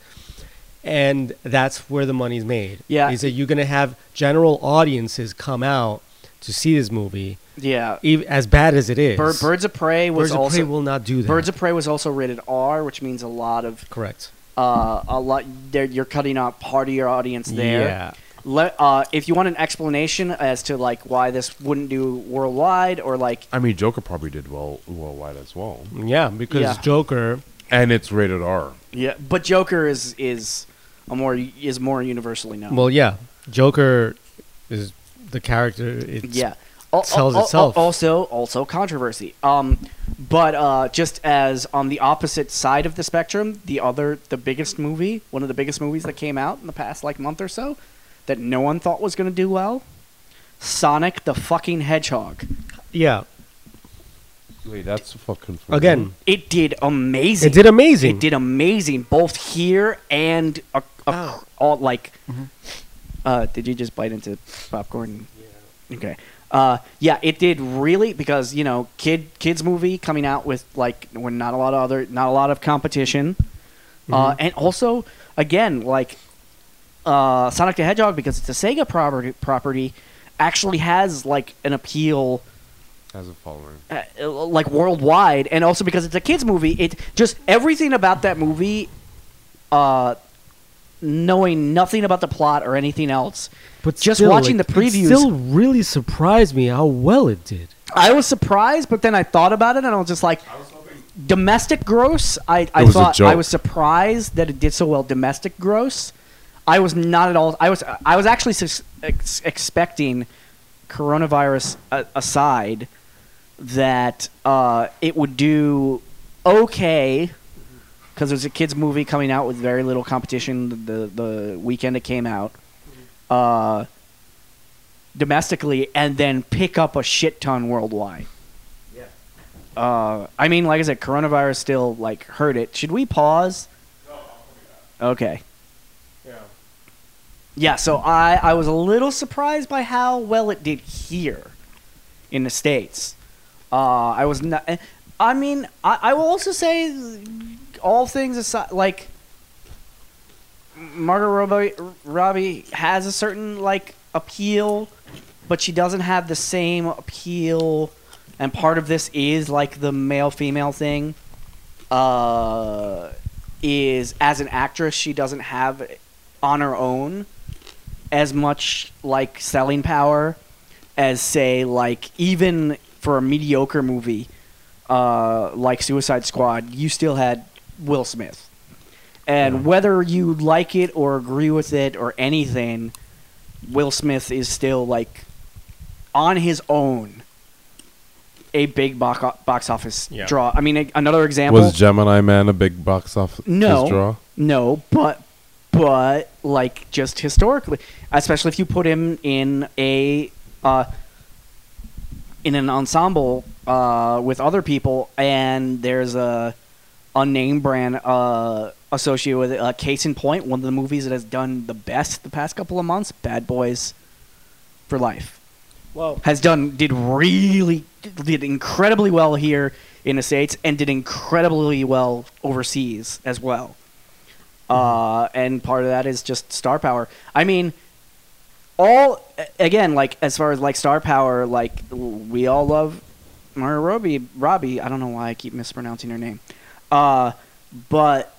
and that's where the money's made. Yeah. is that you're gonna have general audiences come out to see this movie, Yeah. ev- as bad as it is. Bir- Birds of Prey was Birds of also Prey will not do that. Birds of Prey was also rated R, which means a lot of correct. uh, a lot. You're cutting out part of your audience there. Yeah. Let, uh, if you want an explanation as to like why this wouldn't do worldwide or like I mean, Joker probably did well worldwide as well, Yeah, because Yeah. Joker. and it's rated R. yeah, but Joker is is a more is more universally known. Well, yeah, Joker is the character. It's yeah. Al- sells al- al- itself. Also, also controversy. Um, but uh, just as on the opposite side of the spectrum, the other, the biggest movie, one of the biggest movies that came out in the past like month or so, that no one thought was going to do well, Sonic the fucking Hedgehog. yeah. Wait, that's fucking Again, It did amazing. it did amazing. It did amazing, both here and a, a, all like. Uh, did you just bite into popcorn? Yeah. Okay. Uh, yeah, it did really because you know, kid kids movie coming out with like when not a lot of other not a lot of competition, uh, and also again like uh, Sonic the Hedgehog because it's a Sega property property actually has like an appeal as a follower. uh, like worldwide, and also because it's a kids movie, it just everything about that movie, uh, knowing nothing about the plot or anything else, but just still, watching like, the previews- it still really surprised me how well it did. I was surprised. But then I thought about it, and I was just like, domestic gross. I, I was thought I was surprised that it did so well. Domestic gross. I was not at all. I was I was actually sus- ex- expecting coronavirus a- aside that uh, it would do okay because it was a kids movie coming out with very little competition the the weekend it came out uh, domestically and then pick up a shit ton worldwide. Uh, I mean, like I said, coronavirus still like hurt it. Should we pause? Okay. Yeah yeah, so I, I was a little surprised by how well it did here in the States. Uh, I was not. I mean, I, I will also say, all things aside, like, Margot Robbie, Robbie has a certain like appeal, but she doesn't have the same appeal. And part of this is like the male female thing. Uh, is as an actress, she doesn't have on her own as much like selling power as say like even for a mediocre movie uh, like Suicide Squad, you still had Will Smith. And whether you like it or agree with it or anything, Will Smith is still like on his own a big box box office Yeah. draw. I mean, a- another example. Was Gemini Man a big box office No. draw? No, but but like just historically, especially if you put him in a uh, in an ensemble uh, with other people, and there's a unnamed brand uh, associated with it. Uh, Case in point, one of the movies that has done the best the past couple of months, Bad Boys for Life Well, has done did really did incredibly well here in the states and did incredibly well overseas as well. Uh, and part of that is just star power. I mean, all again, like as far as like star power, like we all love Mario Robbie. Robbie, I don't know why I keep mispronouncing her name. Uh, but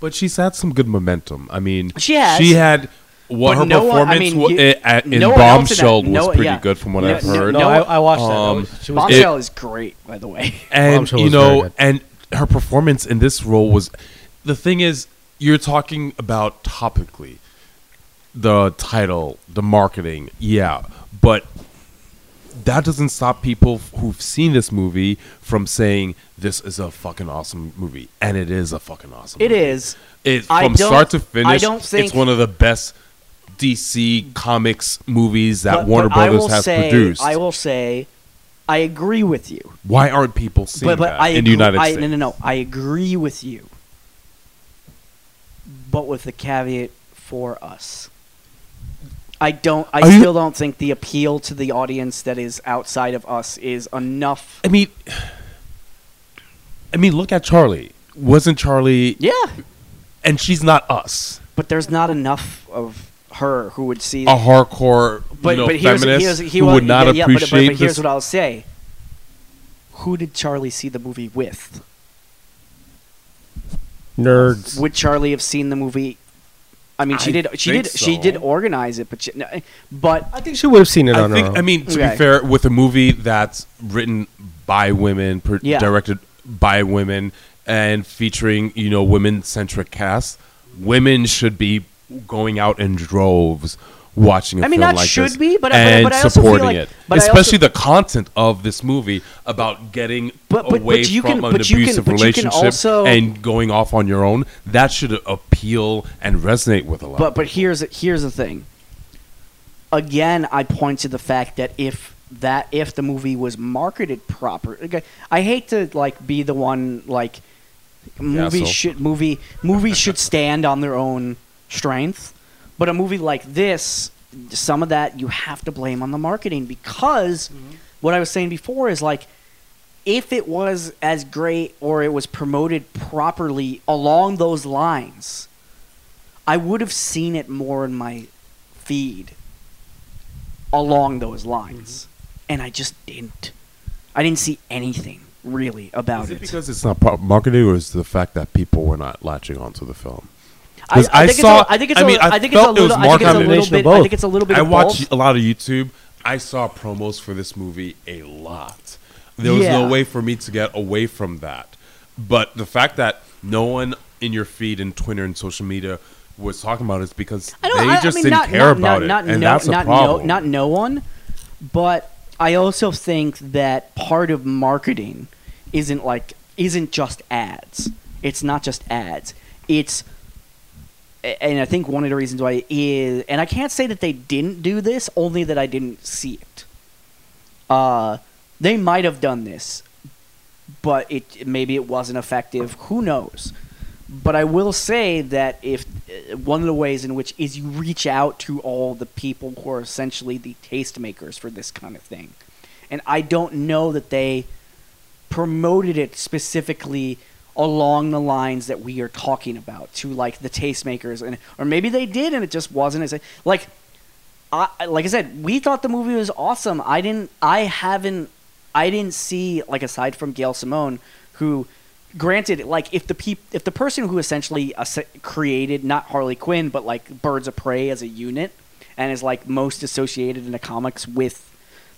But she's had some good momentum. I mean, She has. She had what But her no one- I performance mean, wa- you- at, in no one that- Bombshell was pretty yeah. good from what No- I've heard. no, no, I, I watched that. that. um, was, she was Bombshell is great, by the way. and Bombshell you know, and her performance in this role was. The thing is, you're talking about topically, the title, the marketing, yeah, but that doesn't stop people who've seen this movie from saying this is a fucking awesome movie, and it is a fucking awesome. It movie. is. It, from start to I finish, don't think- it's one of the best DC Comics movies that But- Warner but Brothers has say, produced. I will say, I agree with you. Why aren't people seeing but but that I in the United I, States? No, no, no. I agree with you, but with the caveat for us. I don't. I Are you- still don't think the appeal to the audience that is outside of us is enough. I mean, I mean, look at Charlie. Wasn't Charlie? Yeah, And she's not us. but there's not enough of her who would see. A hardcore, but you know, but here's, feminist here's he who wa- would not yeah, yeah, but- but- appreciate but, here's this. what I'll say. Who did Charlie see the movie with? nerds. Would Charlie have seen the movie? I mean, she I did. She think did. She did organize it, but she, but I think she would have seen it I on think. her own. I mean, to Okay. be fair, with a movie that's written by women, per- Yeah. directed by women, and featuring you know women-centric cast, women should be going out in droves watching a I mean, film that like should this be, but I- and but I also feel supporting like- it, but I also- especially the content of this movie about getting But- but- away but you from can- an but you can- abusive but you can relationship also- and going off on your own. That should appeal and resonate with a lot. but but here's here's the thing. Again, I point to the fact that if that if the movie was marketed proper, okay, I hate to like be the one like movies so. should movie movies should stand on their own strength, but a movie like this, some of that you have to blame on the marketing because mm-hmm. what I was saying before is like if it was as great or it was promoted properly along those lines, I would have seen it more in my feed along those lines. Mm-hmm. And I just didn't. I didn't see anything really about Is it it. because it's not marketed, or is it the fact that people were not latching onto the film? I, 'cause I I think saw- it's a, I think it's I a, mean, I I think it's a felt it was little, I think it's a little bit, of I think it's a little bit I of watch both. a lot of YouTube. I saw promos for this movie a lot. There was Yeah. no way for me to get away from that. But the fact that no one in your feed and Twitter and social media was talking about it is because I they I, just I mean, didn't not, care not, about not, it, not and no, that's a not problem. No, not no one, but I also think that part of marketing isn't like isn't just ads. It's not just ads. It's a- and I think one of the reasons why is and I can't say that they didn't do this, only that I didn't see it. Uh they might have done this, but it maybe it wasn't effective. Who knows? But I will say that if uh, one of the ways in which is you reach out to all the people who are essentially the tastemakers for this kind of thing, and I don't know that they promoted it specifically along the lines that we are talking about to like the tastemakers and or maybe they did and it just wasn't as like I like I said we thought the movie was awesome. I didn't I haven't I didn't see like aside from Gail Simone who granted like if the peop- if the person who essentially created not Harley Quinn but like Birds of Prey as a unit and is like most associated in the comics with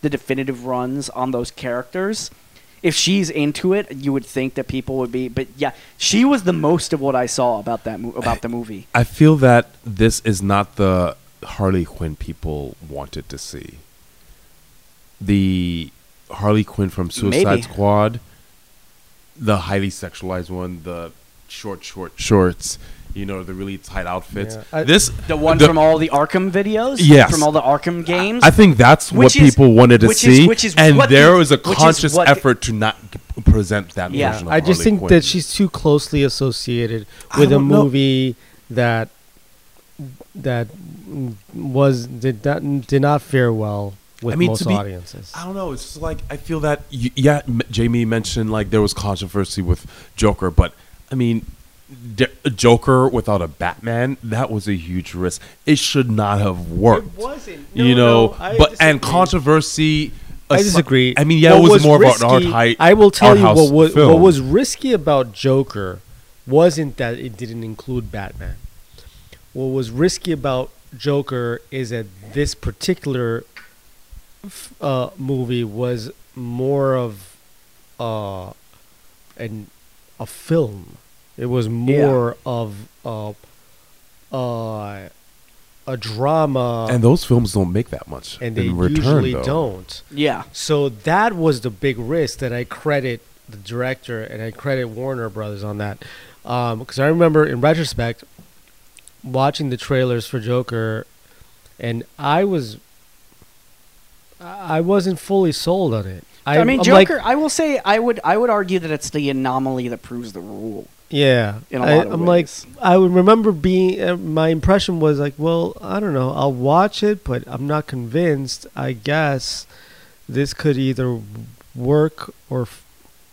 the definitive runs on those characters if she's into it you would think that people would be but yeah she was the most of what I saw about that mo- about the movie I feel that this is not the Harley Quinn people wanted to see. The Harley Quinn from Suicide Maybe. Squad, the highly sexualized one, the short, short shorts, you know, the really tight outfits. Yeah. I- this the one the- from all the Arkham videos Yes. from all the Arkham games I think that's what Which is- people wanted to which is- see, which is and what there the- was a conscious effort to not present that Yeah. version. Of I just Harley think Quinn. that she's too closely associated with a don't know. movie that that was did not did not fare well with I mean, most to be- audiences. I don't know. It's just like I feel that y- yeah, Jaime mentioned like there was controversy with Joker, but I mean, D- Joker without a Batman that was a huge risk. It should not have worked. It wasn't. you know, but and controversy. I disagree. I mean, yeah, What it was, more risky, of an art height. I will tell you what house was, what was risky about Joker wasn't that it didn't include Batman. What was risky about Joker is that this particular uh, movie was more of uh, an a film. It was more of uh, uh, a drama, and those films don't make that much and they in return, usually though. don't. yeah So that was the big risk that I credit the director and I credit Warner Brothers on that. Because I remember in retrospect watching the trailers for Joker, and I was I wasn't fully sold on it. I, mean I'm Joker like, I will say I would I would argue that it's the anomaly that proves the rule yeah, in a I, lot of I'm ways. like I would remember being uh, my impression was like, well, I don't know, I'll watch it, but I'm not convinced. I guess this could either work or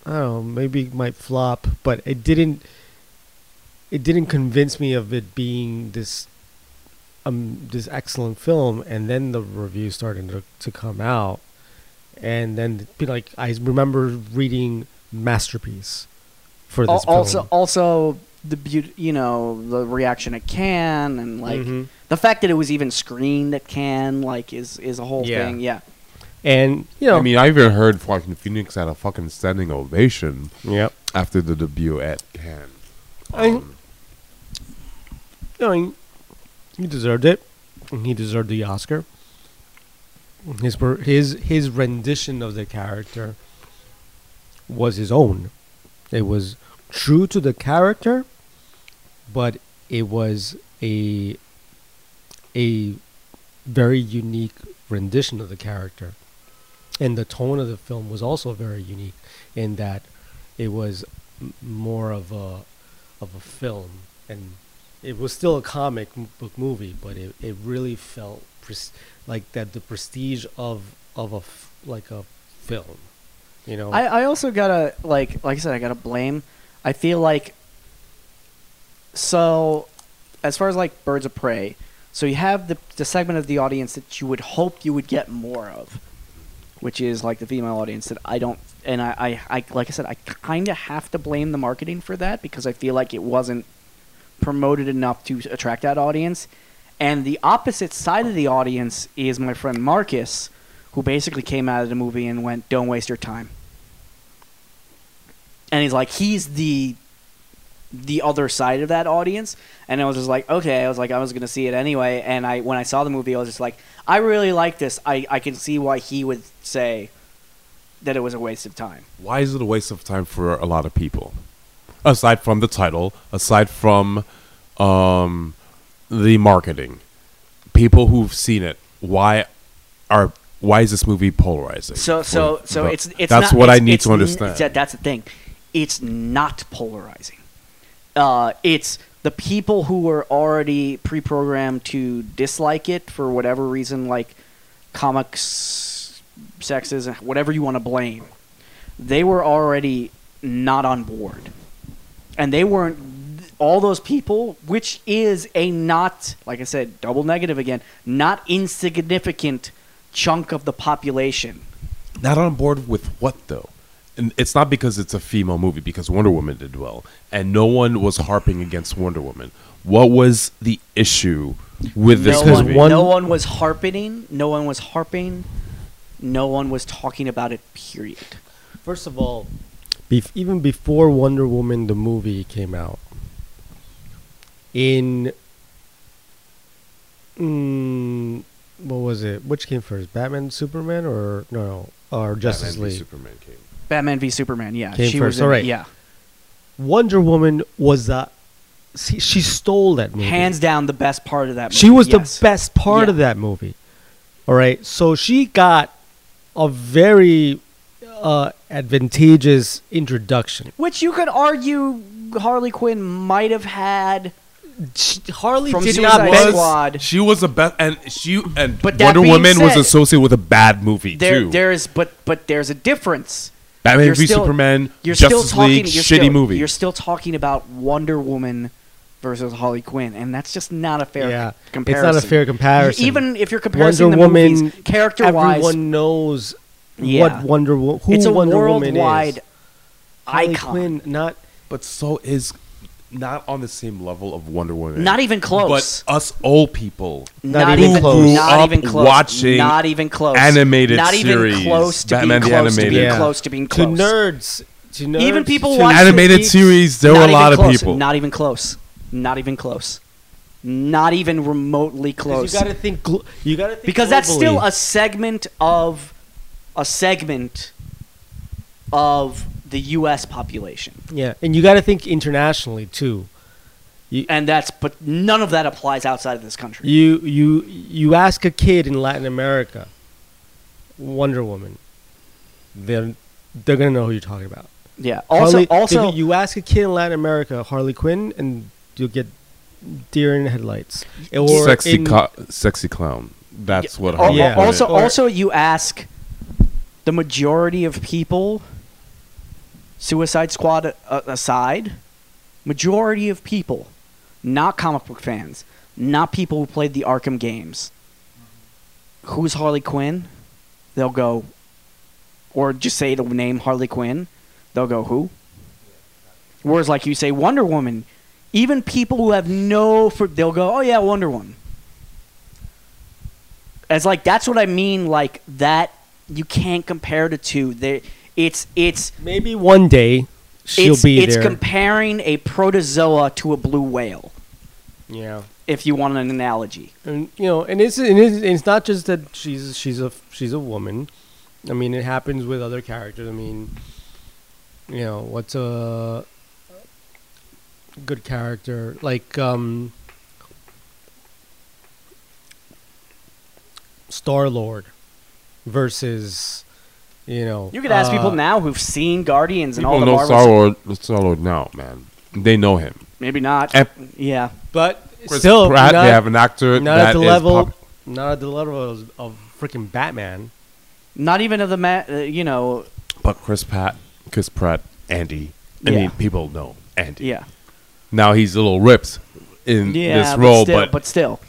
I don't know, maybe it might flop, but it didn't. It didn't convince me of it being this, um, this excellent film. And then the reviews started to, to come out, and then be like I remember reading masterpiece for Al- this also film. also the beauty you know the reaction at Cannes and like Mhm. the fact that it was even screened at Cannes like is is a whole Yeah. thing yeah And you know, I mean, I even heard Joaquin Phoenix had a fucking standing ovation yep. after the debut at Cannes. I- Um, I mean, he deserved it. He deserved the Oscar. His his his rendition of the character was his own. It was true to the character, but it was a a very unique rendition of the character. And the tone of the film was also very unique in that it was m- more of a of a film and it was still a comic book movie but it, it really felt pres- like that the prestige of of a f- like a film you know I, I also gotta like like I said I gotta blame I feel like so as far as like Birds of Prey so you have the the segment of the audience that you would hope you would get more of which is like the female audience that I don't and I, I, I like I said I kind of have to blame the marketing for that because I feel like it wasn't promoted enough to attract that audience. And the opposite side of the audience is my friend Marcus who basically came out of the movie and went don't waste your time and he's like he's the the other side of that audience and i was just like okay i was like i was gonna see it anyway and i when i saw the movie i was just like i really like this i i can see why he would say that it was a waste of time why is it a waste of time for a lot of people? Aside from the title, aside from um, the marketing, people who've seen it, why are why is this movie polarizing? so so so it's it's that's not, what I need to understand. that- that's the thing it's not polarizing uh it's the people who were already pre-programmed to dislike it for whatever reason like comics sexism whatever you want to blame they were already not on board and they weren't all those people, which is a not like I said, double negative again, not insignificant chunk of the population. Not on board with what though? And it's not because it's a female movie because Wonder Woman did well, and no one was harping against Wonder Woman. What was the issue with this no Because one, movie? one- no one was harping. No one was harping. No one was talking about it. Period. First of all, bef- even before Wonder Woman the movie came out, in mm, what was it? Which came first, Batman, Superman, or no, no, or Justice Batman League? Superman came. Batman v Superman. Yeah, Came she first, was. In, alright. Yeah, Wonder Woman was the she, she stole that movie. hands down the best part of that. movie. She was yes. the best part Yeah. of that movie. All right, so she got a very uh, advantageous introduction. Which you could argue Harley Quinn might have had. She- Harley From did Suicide not Was- bend- Squad. She was a best, and she and But Wonder being Woman was associated with a bad movie There, too. there's but but there's a difference. Batman you're v still- Superman, You're Justice still talking. League, you're shitty still, movie. You're still talking about Wonder Woman versus Harley Quinn, and that's just not a fair Yeah, comparison. it's not a fair comparison. Even if you're comparing Wonder the Woman, movies, character-wise, everyone knows Yeah. what Wonder Wo- who it's a Wonder Woman worldwide is. Harley icon. Quinn, not but so is not on the same level of Wonder Woman. Not even close. But us old people Not Not, even even, close. Not up even close. watching not even close. animated not series, even close to Batman the being close to being Animated. close to being to close. nerds. To nerds Even people to watch animated geeks. series. There were a even lot of people. Not even close. Not even close. Not even remotely close. You got to think. Glo- you got to think because that's still a segment of a segment of the U.S. population, yeah, and you got to think internationally too. and that's but none of that applies outside of this country. You you you ask a kid in Latin America, Wonder Woman, they're they're gonna know who you're talking about. Yeah. Also, Harley- also, you ask a kid in Latin America Harley Quinn, and you'll get deer in the headlights. Or sexy, in- co- sexy clown. That's what. al- Harley Yeah. Quinn also, is. Also, you ask the majority of people, Suicide Squad aside, majority of people, not comic book fans, not people who played the Arkham games. Who's Harley Quinn? They'll go, or just say the name Harley Quinn. They'll go, who? Whereas, like you say, Wonder Woman, even people who have no, they'll go, oh yeah, Wonder Woman. As like that's what I mean. Like that, you can't compare the two. They, it's it's maybe one day she'll it's, be it's there. comparing a protozoa to a blue whale. yeah. If you want an analogy, and you know, and it's and it's, it's not just that she's she's a she's a woman. I mean, it happens with other characters. I mean, you know, what's a good character like um Star Lord versus you know you could ask people uh, now who've seen Guardians and all the know Marvel. Star Lord. Star Lord now, man. They know him. Maybe not. Ep- yeah, but Chris still Pratt, not, they have an actor not that at the is level pop- not at the level of, of freaking Batman. not even of the ma- uh, you know. but Chris Pratt, Chris Pratt, Andy. I Yeah. mean, people know Andy. Yeah, Now he's a little ripped in yeah, this but role, still, but, but still,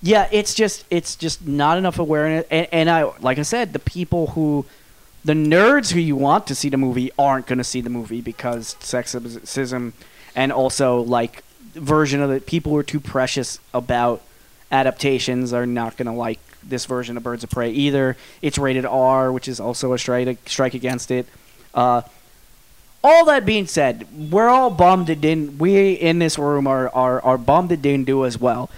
yeah, it's just it's just not enough awareness. And, and I like I said, the people who, the nerds who you want to see the movie aren't going to see the movie because sexism, and also like version of the people who are too precious about adaptations are not going to like this version of Birds of Prey either. It's rated R, which is also a strike strike against it. Uh, all that being said, we're all bummed it didn't. We in this room are are, are bummed it didn't do as well.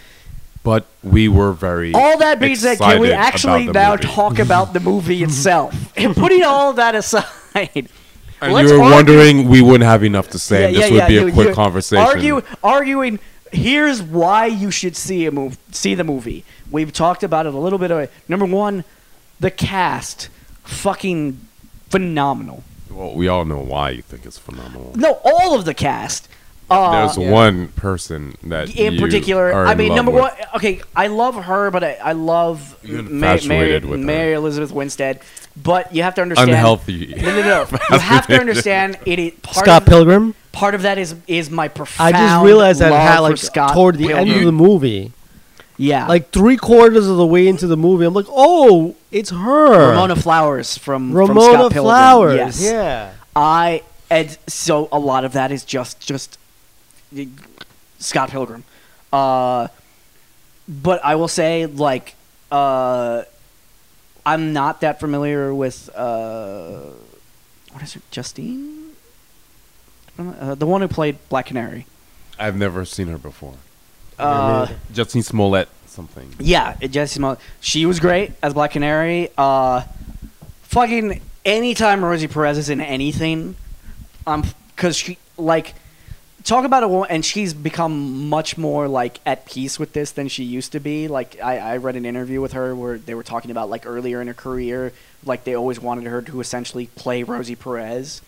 But we were very. All that being said, can we actually now movie. talk about the movie itself? and putting all that aside, And let's you were argue- wondering we wouldn't have enough to say. and this would be a you- quick you- conversation. Argue, arguing. Here's why you should see a move, see the movie. We've talked about it a little bit. Of, number one, the cast, fucking phenomenal. Well, we all know why you think it's phenomenal. No, all of the cast Uh, There's Yeah. one person that in you particular, are I mean, love number with. one, okay, I love her, but I, I love Ma- Mary, infatuated with her. Mary Elizabeth Winstead. But you have to understand, Unhealthy. No, no, no. you have to understand it. is part Scott of, Pilgrim. Part of that is is my I profound. just realized that love had for like Scott toward the end of the movie, yeah, like three quarters of the way into the movie, I'm like, oh, it's her, Ramona Flowers from from Scott Pilgrim. Flowers. Yes. Yeah. I and so a lot of that is just just Scott Pilgrim. Uh, but I will say like uh, I'm not that familiar with uh, what is it, Justine? Uh, the one who played Black Canary. I've never seen her before. Uh, Justine Smollett something. Yeah, Jessie Smollett. She was great as Black Canary. Uh, fucking anytime Rosie Perez is in anything, um, because she like talk about a woman, and she's become much more like at peace with this than she used to be. Like I, I read an interview with her where they were talking about like earlier in her career, like they always wanted her to essentially play Rosie Perez.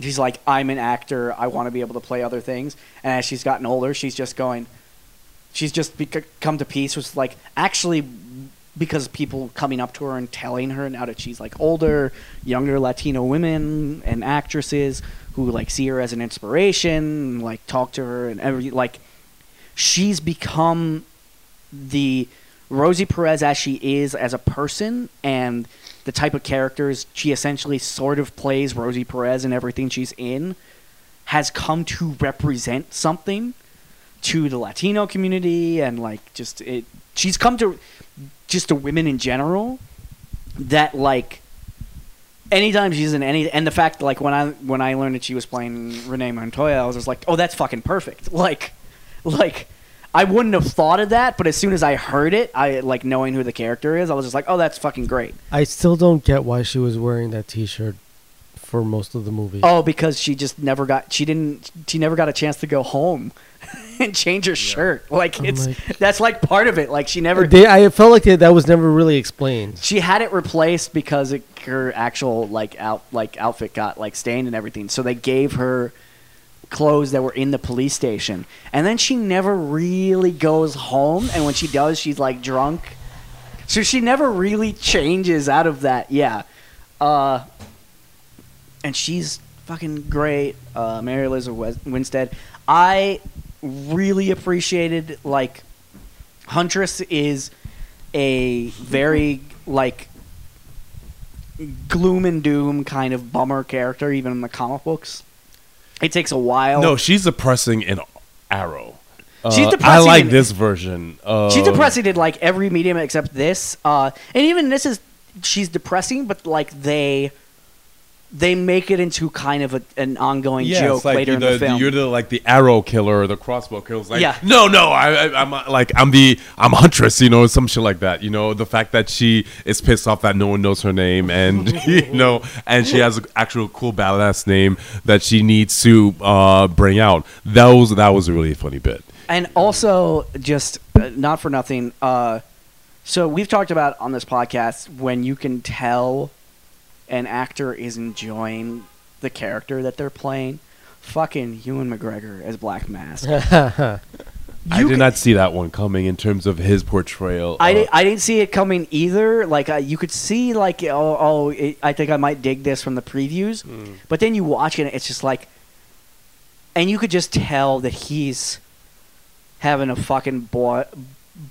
She's like, I'm an actor. I want to be able to play other things. And as she's gotten older, she's just going, she's just bec- come to peace with like actually because people coming up to her and telling her now that she's like older, younger Latino women and actresses who like see her as an inspiration, like talk to her and every like she's become the Rosie Perez as she is as a person and the type of characters she essentially sort of plays Rosie Perez in everything she's in has come to represent something to the Latino community and like just it she's come to just to women in general that like anytime she's in any and the fact like when I when I learned that she was playing Renee Montoya I was just like oh that's fucking perfect. Like like I wouldn't have thought of that but as soon as I heard it I like knowing who the character is I was just like oh that's fucking great. I still don't get why she was wearing that T-shirt for most of the movie. oh because she just never got she didn't she never got a chance to go home and change her shirt. Like I'm it's like- that's like part of it. Like she never They, I felt like that, that was never really explained. she had it replaced because it, her actual like out like outfit got like stained and everything. So they gave her clothes that were in the police station, and then she never really goes home. And when she does, she's like drunk. So she never really changes out of that. Yeah, uh, and she's fucking great. Uh, Mary Elizabeth Winstead. I really appreciated like Huntress is a very like gloom and doom kind of bummer character, even in the comic books. It takes a while. No, she's depressing in Arrow. She's Uh, I like in- this version. Of, she's depressing in like every medium except this. Uh, and even this is she's depressing, but like they they make it into kind of a, an ongoing Yeah, joke like later in the, film. you're the like the arrow killer or the crossbow killer. It's like, Yeah. no, no, I, I, I'm uh, like I'm the I'm Huntress, you know, some shit like that. You know, the fact that she is pissed off that no one knows her name, and you know, and she has an actual cool badass name that she needs to uh, bring out. That was that was a really funny bit. And also, just uh, not for nothing. Uh, so we've talked about on this podcast when you can tell an actor is enjoying the character that they're playing. Fucking Ewan McGregor as Black Mask. I did can- not see that one coming in terms of his portrayal. I, uh, di- I didn't see it coming either. Like uh, you could see, like oh, oh it, I think I might dig this from the previews, Hmm. but then you watch it, it's just like, and you could just tell that he's having a fucking ball,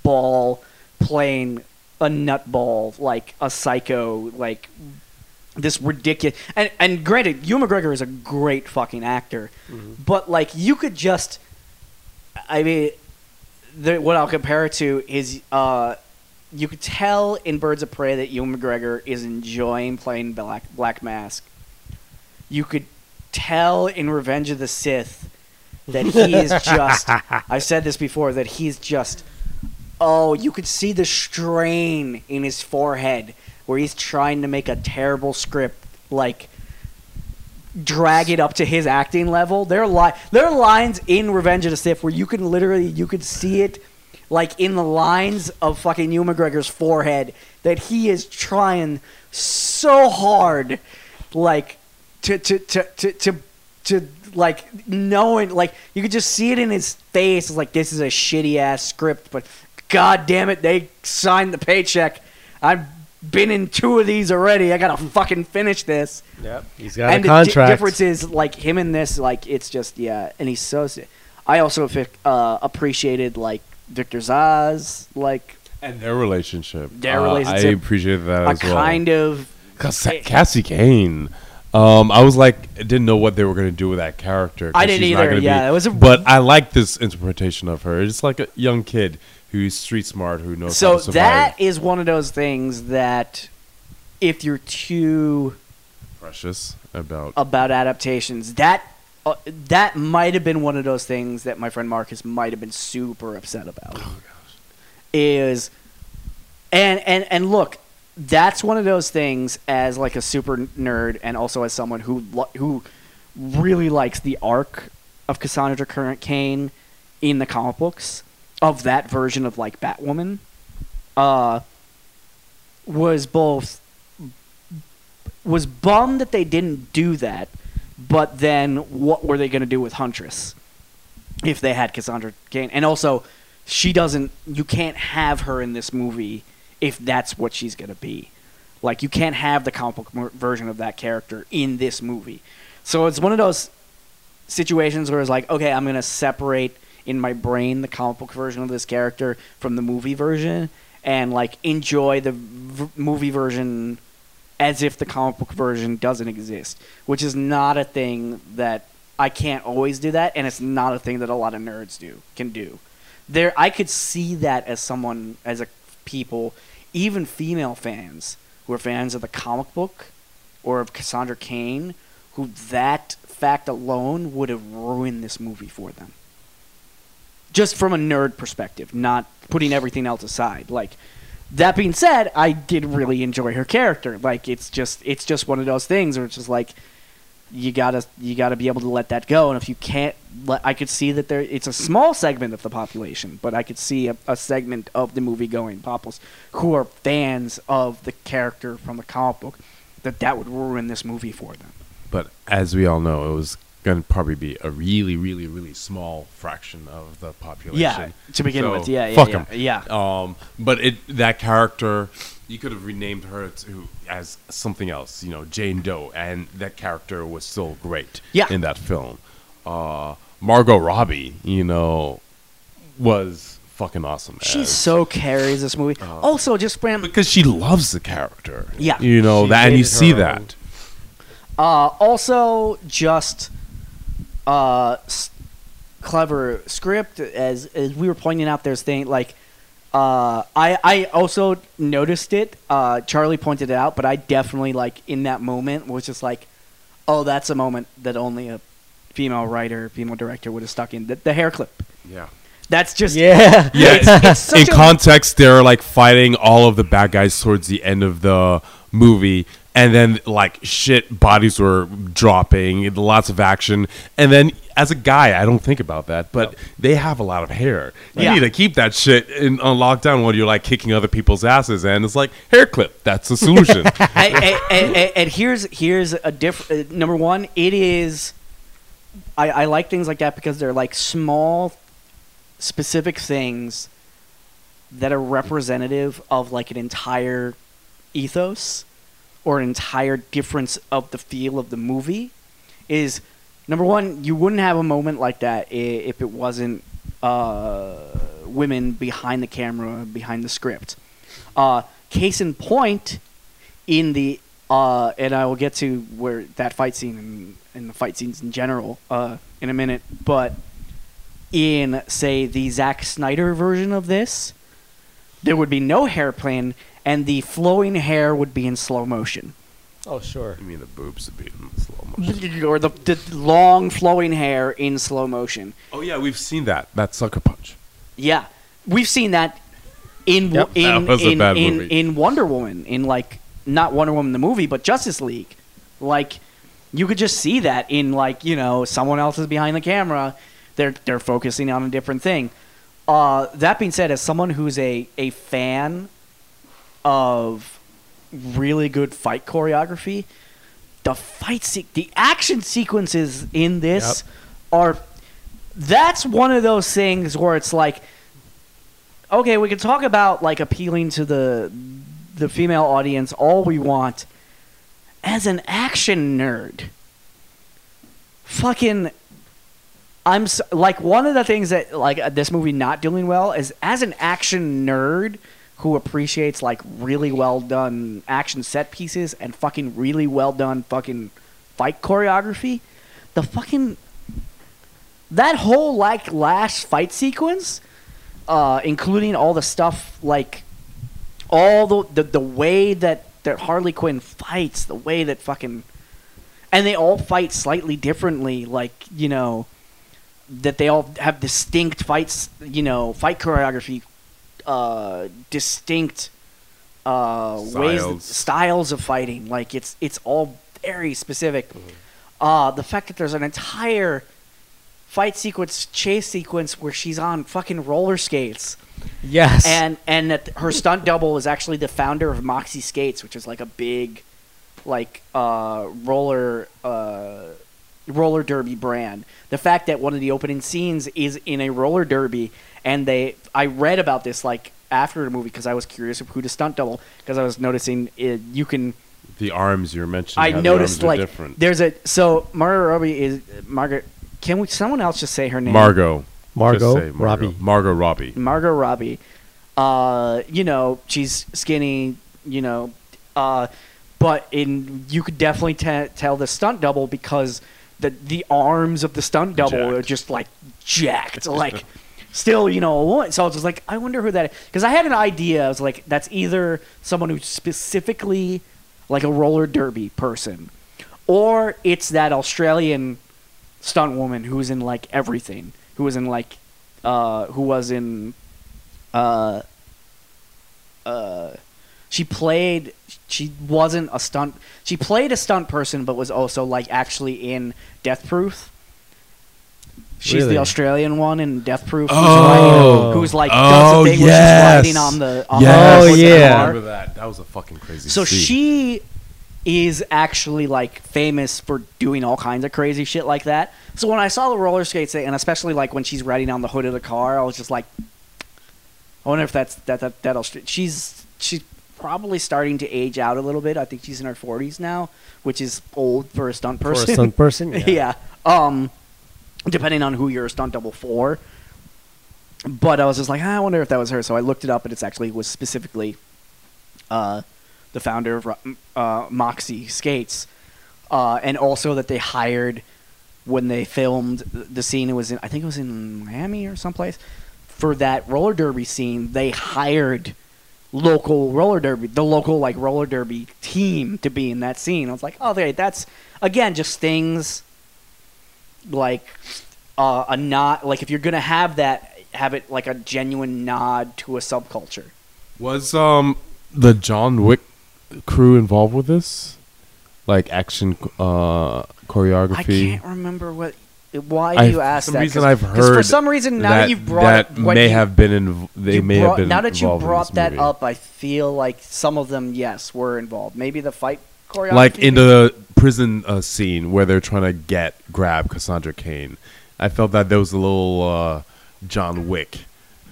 ball playing a nutball like a psycho, like this ridiculous. And and granted, Ewan McGregor is a great fucking actor, but like you could just, I mean, the, what I'll compare it to is uh, you could tell in Birds of Prey that Ewan McGregor is enjoying playing Black Black Mask. You could tell in Revenge of the Sith that he is just. I've said this before that he's just. Oh, you could see the strain in his forehead where he's trying to make a terrible script like drag it up to his acting level. There are li- there are lines in Revenge of the Sith where you can literally you could see it like in the lines of fucking Ewan McGregor's forehead that he is trying so hard like to to to to, to to like knowing like you could just see it in his face. It's like this is a shitty ass script, but god damn it, they signed the paycheck. I've been in two of these already. I gotta fucking finish this. Yep. He's got and a the di- contract. difference is like him in this, like it's just yeah, and he's so. I also uh, appreciated like Victor Zsasz, like and their relationship. Their Uh, relationship. I appreciated that a as well. kind of Cause Cassie Cain. Um, I was like, I didn't know what they were gonna do with that character. I didn't she's not either, gonna yeah, it was a- but I like this interpretation of her. It's like a young kid who's street smart, who knows how so to survive. that is one of those things that if you're too precious about. about adaptations, that uh, that might have been one of those things that my friend Marcus might have been super upset about. Oh, Is and and and look, that's one of those things as like a super nerd and also as someone who lo- who really likes the arc of Cassandra Current Cain in the comic books of that version of like Batwoman uh was both was bummed that they didn't do that, but then what were they going to do with Huntress if they had Cassandra Cain? And also, she doesn't. You can't have her in this movie if that's what she's going to be. Like you can't have the comic book version of that character in this movie. So it's one of those situations where it's like, okay, I'm going to separate in my brain the comic book version of this character from the movie version and like enjoy the v- movie version as if the comic book version doesn't exist, which is not a thing that I can't always do that, and it's not a thing that a lot of nerds do can do. There, I could see that as someone, as a people, even female fans who are fans of the comic book or of Cassandra Cain, who that fact alone would have ruined this movie for them. Just from a nerd perspective, not putting everything else aside. Like, that being said, I did really enjoy her character. Like it's just it's just one of those things where it's just like you gotta you gotta be able to let that go. And if you can't, let, I could see that there it's a small segment of the population, but I could see a, a segment of the movie going populace who are fans of the character from the comic book that that would ruin this movie for them. But as we all know, it was going to probably be a really, really, really small fraction of the population. Yeah, to begin So, with, yeah, yeah, fuck yeah, 'em. yeah. Um, but it that character, you could have renamed her to as something else. You know, Jane Doe, and that character was still great. Yeah. in that film. Uh, Margot Robbie, you know, was fucking awesome. She as- so carries this movie. also, just from because she loves the character. Yeah. you know She that, and you see her that. Uh, also, just uh, s- clever script. As as we were pointing out, there's thing like uh, I I also noticed it. Uh, Charlie pointed it out, but I definitely like in that moment was just like, oh, that's a moment that only a female writer, female director would have stuck in. The, the hair clip. Yeah. That's just Yeah. Yeah, It's- it's such in a- context, they're like fighting all of the bad guys towards the end of the movie, and then like shit, bodies were dropping, lots of action, and then as a guy, I don't think about that, but they have a lot of hair. You Yeah. need to keep that shit in, on lockdown while you're like kicking other people's asses, and it's like hair clip. That's the solution. and- and here's here's a different uh, number one. It is. I, I like things like that because they're like small, specific things that are representative of like an entire ethos or an entire difference of the feel of the movie. Is number one, you wouldn't have a moment like that if it wasn't uh, women behind the camera, behind the script. Uh, case in point, in the uh, and I will get to where that fight scene and, and the fight scenes in general uh, in a minute, but in say the Zack Snyder version of this, there would be no hairpin, and the flowing hair would be in slow motion, Oh, sure. you mean the boobs would be in slow motion? or the, the long flowing hair in slow motion. Oh yeah, we've seen that. That sucker punch. Yeah, we've seen that in Yep. in That in, in, in Wonder Woman in like not Wonder Woman the movie, but Justice League. Like you could just see that in like you know someone else is behind the camera. They're they're focusing on a different thing. Uh, that being said, as someone who's a a fan of really good fight choreography, the fight se- the action sequences in this are that's one of those things where it's like okay we can talk about like appealing to the the female audience all we want. As an action nerd fucking i'm s like one of the things that like uh, this movie not doing well is as an action nerd who appreciates like really well done action set pieces and fucking really well done fucking fight choreography the fucking that whole like last fight sequence uh including all the stuff like all the the, the way that that Harley Quinn fights the way that fucking and they all fight slightly differently like you know that they all have distinct fights you know fight choreography uh distinct uh ways Styles. styles of fighting like it's it's all very specific uh the fact that there's an entire fight sequence chase sequence where she's on fucking roller skates Yes. and and that her stunt double is actually the founder of Moxi Skates, which is like a big, like uh, roller uh, roller derby brand. The fact that one of the opening scenes is in a roller derby, and they I read about this like after the movie because I was curious of who to stunt double because I was noticing it, you can The arms you're mentioning. I how the noticed like different. there's a so Margot Robbie is Margaret. Can we someone else just say her name? Margot. Margot Just Robbie. Margot Robbie. Margot Robbie. Uh, you know, she's skinny, you know, uh, but in you could definitely te- tell the stunt double because the the arms of the stunt double are just like jacked, like still, you know, a woman. So I was just like, I wonder who that is because I had an idea. I was like, that's either someone who's specifically like a roller derby person, or it's that Australian stunt woman who was in like everything, who was in like, uh, who was in, uh, uh, she played. She wasn't a stunt. She played a stunt person, but was also like actually in Death Proof. She's Really? the Australian one in Death Proof. who's Oh. who's like Oh, does a thing where yes. she's riding on the on Yes. the Oh, horse the yeah. I remember that. That was a fucking crazy. So scene. she is actually like famous for doing all kinds of crazy shit like that. So when I saw the roller skates thing, and especially like when she's riding on the hood of the car, I was just like, I wonder if that's that that that'll. She's she's probably starting to age out a little bit. I think she's in her forties now, which is old for a stunt for a person. stunt person. Yeah. yeah. Um, depending on who you're a stunt double for. But I was just like, "Ah, I wonder if that was her. So I looked it up, and it's actually was specifically uh, the founder of uh, Moxi Skates, uh, and also that they hired when they filmed the scene. It was in, I think it was in Miami or someplace for that roller derby scene. They hired local roller derby, the local like roller derby team to be in that scene. I was like, oh, okay, that's again just things like uh, a nod. Like if you're gonna have that, have it like a genuine nod to a subculture. was um the John Wick crew involved with this, like action uh, choreography. I can't remember what. Why do I- you ask some that? reason I've 'cause for some reason now that, that you've brought that when may you- have been in. They may brought- have been now that you brought that movie. up. I feel like some of them, yes, were involved. Maybe the fight choreography, like in the prison uh, scene where they're trying to get grab Cassandra Cain. I felt that there was a little uh, John Wick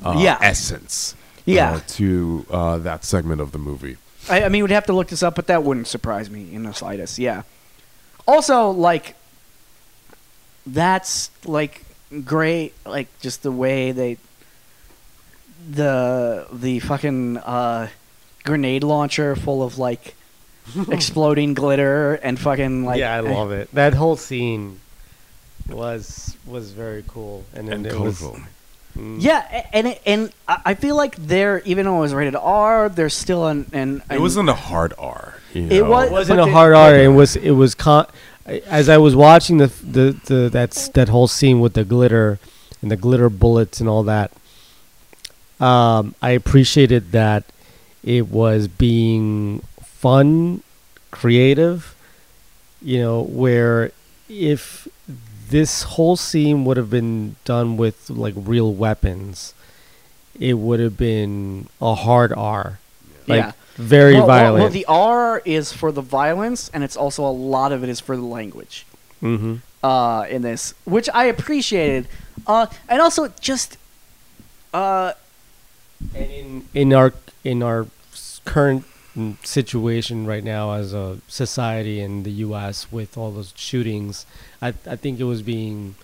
uh, Yeah. essence Yeah. uh, to uh, that segment of the movie. I, I mean, we'd have to look this up, but that wouldn't surprise me in the slightest. Yeah. Also, like, that's like great. Like, just the way they the the fucking uh, grenade launcher full of like exploding glitter and fucking like yeah, I love it. That whole scene was was very cool, and, And it was colorful. mm, Yeah, and it, and I I feel like there, even though it was rated R, there's still an an, It wasn't a hard R. You It was- It wasn't a the- hard R. It was it was con- as I was watching the the, the that's that whole scene with the glitter and the glitter bullets and all that. Um, I appreciated that it was being fun, creative. You know, where if this whole scene would have been done with like real weapons, it would have been a hard R. Like yeah. Very well, well- violent. Well, the R is for the violence, and it's also a lot of it is for the language. mm-hmm. uh, in this, which I appreciated, uh, and also just uh, And in in our in our current mm, situation right now as a society in the U.S. with all those shootings, I I think it was being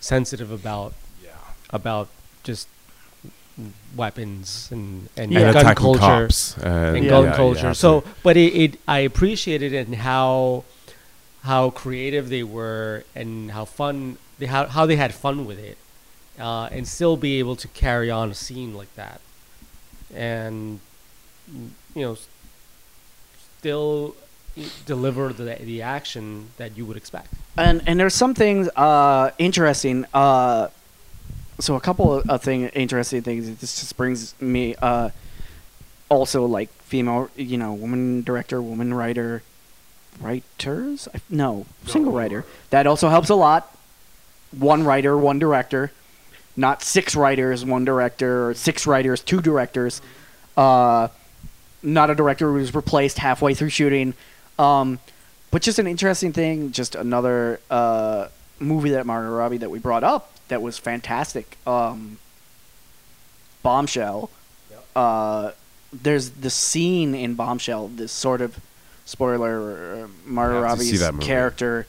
sensitive about Yeah. about just weapons and and Yeah. And gun attacking culture cops and, and Yeah. gun yeah, culture. have So, but it, it I appreciated it and how how creative they were and how fun they how how they had fun with it, uh, and still be able to carry on a scene like that, and you know, still deliver the the action that you would expect. and and there's some things uh, interesting. Uh, so a couple of, thing interesting things. This just brings me uh, also like female, you know, woman director, woman writer, writers. I- No, single writer. That also helps a lot. One writer, one director, not six writers, one director, or six writers, two directors. Uh, not a director who was replaced halfway through shooting. Um, but just an interesting thing, just another uh, movie that Margot Robbie that we brought up that was fantastic. Um, Bombshell. Uh, there's the scene in Bombshell. This sort of spoiler. Uh, Margot I have to see Robbie's character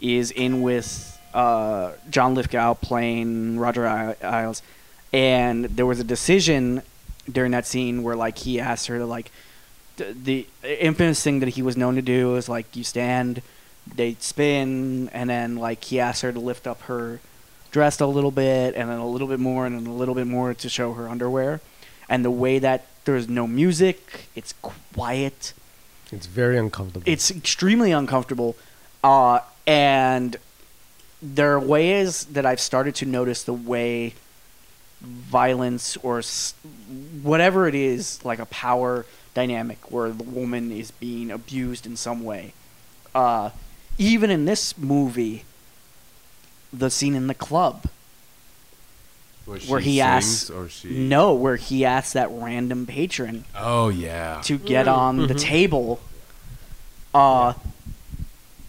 is in with uh, John Lithgow playing Roger I- Ailes, and there was a decision during that scene where like he asked her to like the, the infamous thing that he was known to do is like you stand, they spin, and then like he asked her to lift up her dress a little bit, and then a little bit more, and then a little bit more to show her underwear. And the way that there's no music, it's quiet, It's very uncomfortable. it's extremely uncomfortable, uh, and there are ways that I've started to notice the way violence or s- whatever it is, like a power dynamic where the woman is being abused in some way. Uh, even in this movie, the scene in the club where he asks, or she no, where he asks that random patron Oh yeah. to get on the table. Uh,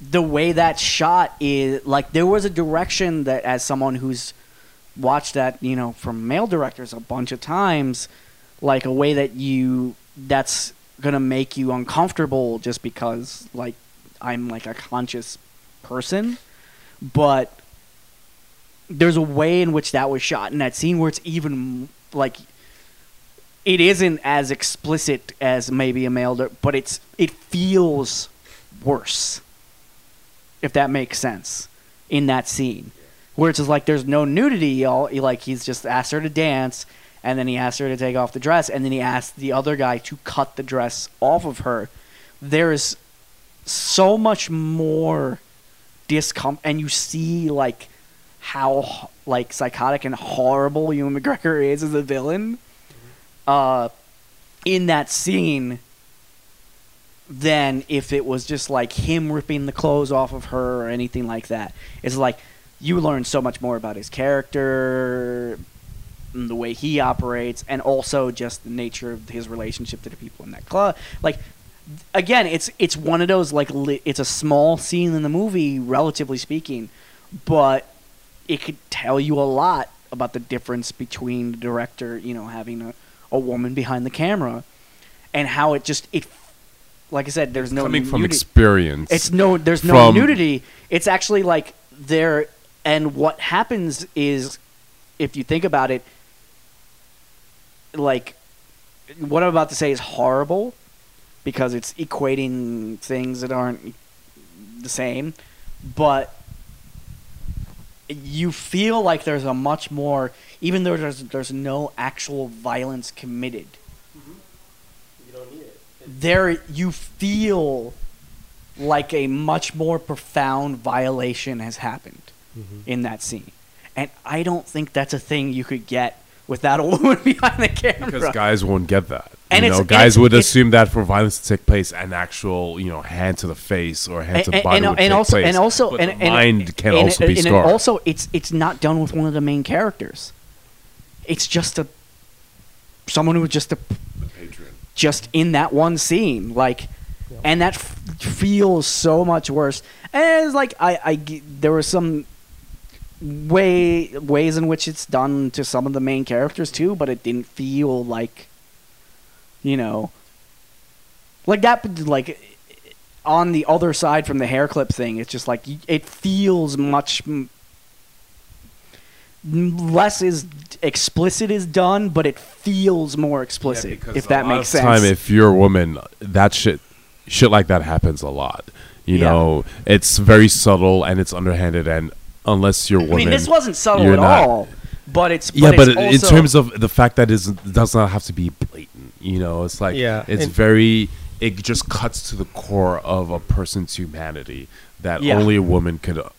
the way that shot is like there was a direction that, as someone who's watched that, you know, from male directors a bunch of times, like a way that you that's gonna make you uncomfortable just because like I'm like a conscious person, but there's a way in which that was shot in that scene where it's even like it isn't as explicit as maybe a male, but it's it feels worse. If that makes sense, in that scene, where it's just like there's no nudity, y'all. like he's just asked her to dance, and then he asked her to take off the dress, and then he asked the other guy to cut the dress off of her. There's so much more discomfort, and you see like how like psychotic and horrible Ewan McGregor is as a villain uh, in that scene than if it was just like him ripping the clothes off of her or anything like that. It's like you learn so much more about his character, and the way he operates, and also just the nature of his relationship to the people in that club. Like again, it's it's one of those like li- it's a small scene in the movie, relatively speaking, but it could tell you a lot about the difference between the director, you know, having a, a woman behind the camera, and how it just it, like I said, there's no Coming from experience. It's no, there's no nudity. It's actually like there, and what happens is, if you think about it, like what I'm about to say is horrible, because it's equating things that aren't the same, but you feel like there's a much more, even though there's there's no actual violence committed. Mm-hmm. you don't need it. There, you feel like a much more profound violation has happened mm-hmm. in that scene, and I don't think that's a thing you could get without a woman behind the camera. because guys won't get that. And you it's- know, guys it's- would it's- assume that for violence to take place, an actual, you know, hand to the face or hand to the body and, would and take also place. and also but and, the and- mind can and- also be and scarred. also it's it's not done with one of the main characters. It's just a someone who was just a the patron. just in that one scene, like, and that f- feels so much worse. And it's like I, I g- there were some way ways in which it's done to some of the main characters too, but it didn't feel like, you know, like that. Like on the other side from the hair clip thing, it's just like it feels much m- less is explicit is done, but it feels more explicit. because if that makes of sense. Time, if you're a woman, that shit, shit like that happens a lot. You Yeah. know, it's very subtle and it's underhanded, and unless you're a I woman, mean, this wasn't subtle at not- all, but it's yeah, but it's in terms of the fact that it does not have to be blatant. You know, it's like Yeah, it's very. It just cuts to the core of a person's humanity that Yeah. only a woman could uh,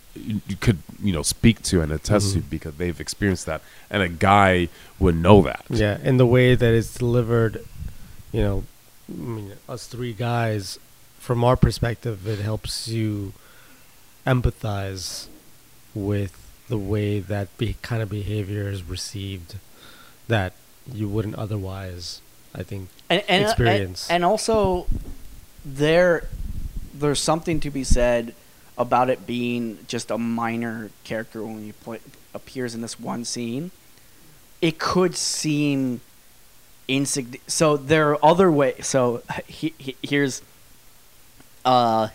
could you know speak to and attest Mm-hmm. to because they've experienced that, and a guy would know that. Yeah, and the way that it's delivered, you know, I mean, us three guys, from our perspective, it helps you empathize with the way that be, kind of behavior is received that you wouldn't otherwise, I think. and, and, experience. And, and also, there, there's something to be said about it being just a minor character when he play, appears in this one scene. It could seem insignificant. So there are other ways. So he, he, here's uh,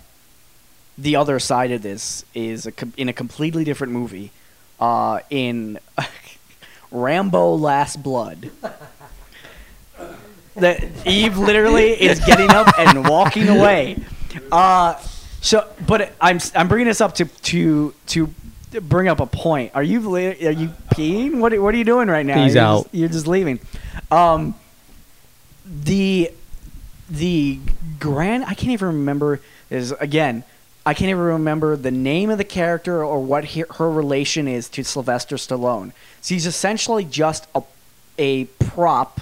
the other side of this is a, com- in a completely different movie. Uh, in Rambo: Last Blood that Yves literally is getting up and walking away. Uh, so, but I'm I'm bringing this up to to to bring up a point. Are you are you peeing? What are- what are you doing right now? He's you're out. Just, you're just leaving. Um, the the grand I can't even remember is again. I can't even remember the name of the character or what he, her relation is to Sylvester Stallone. She's essentially just a, a prop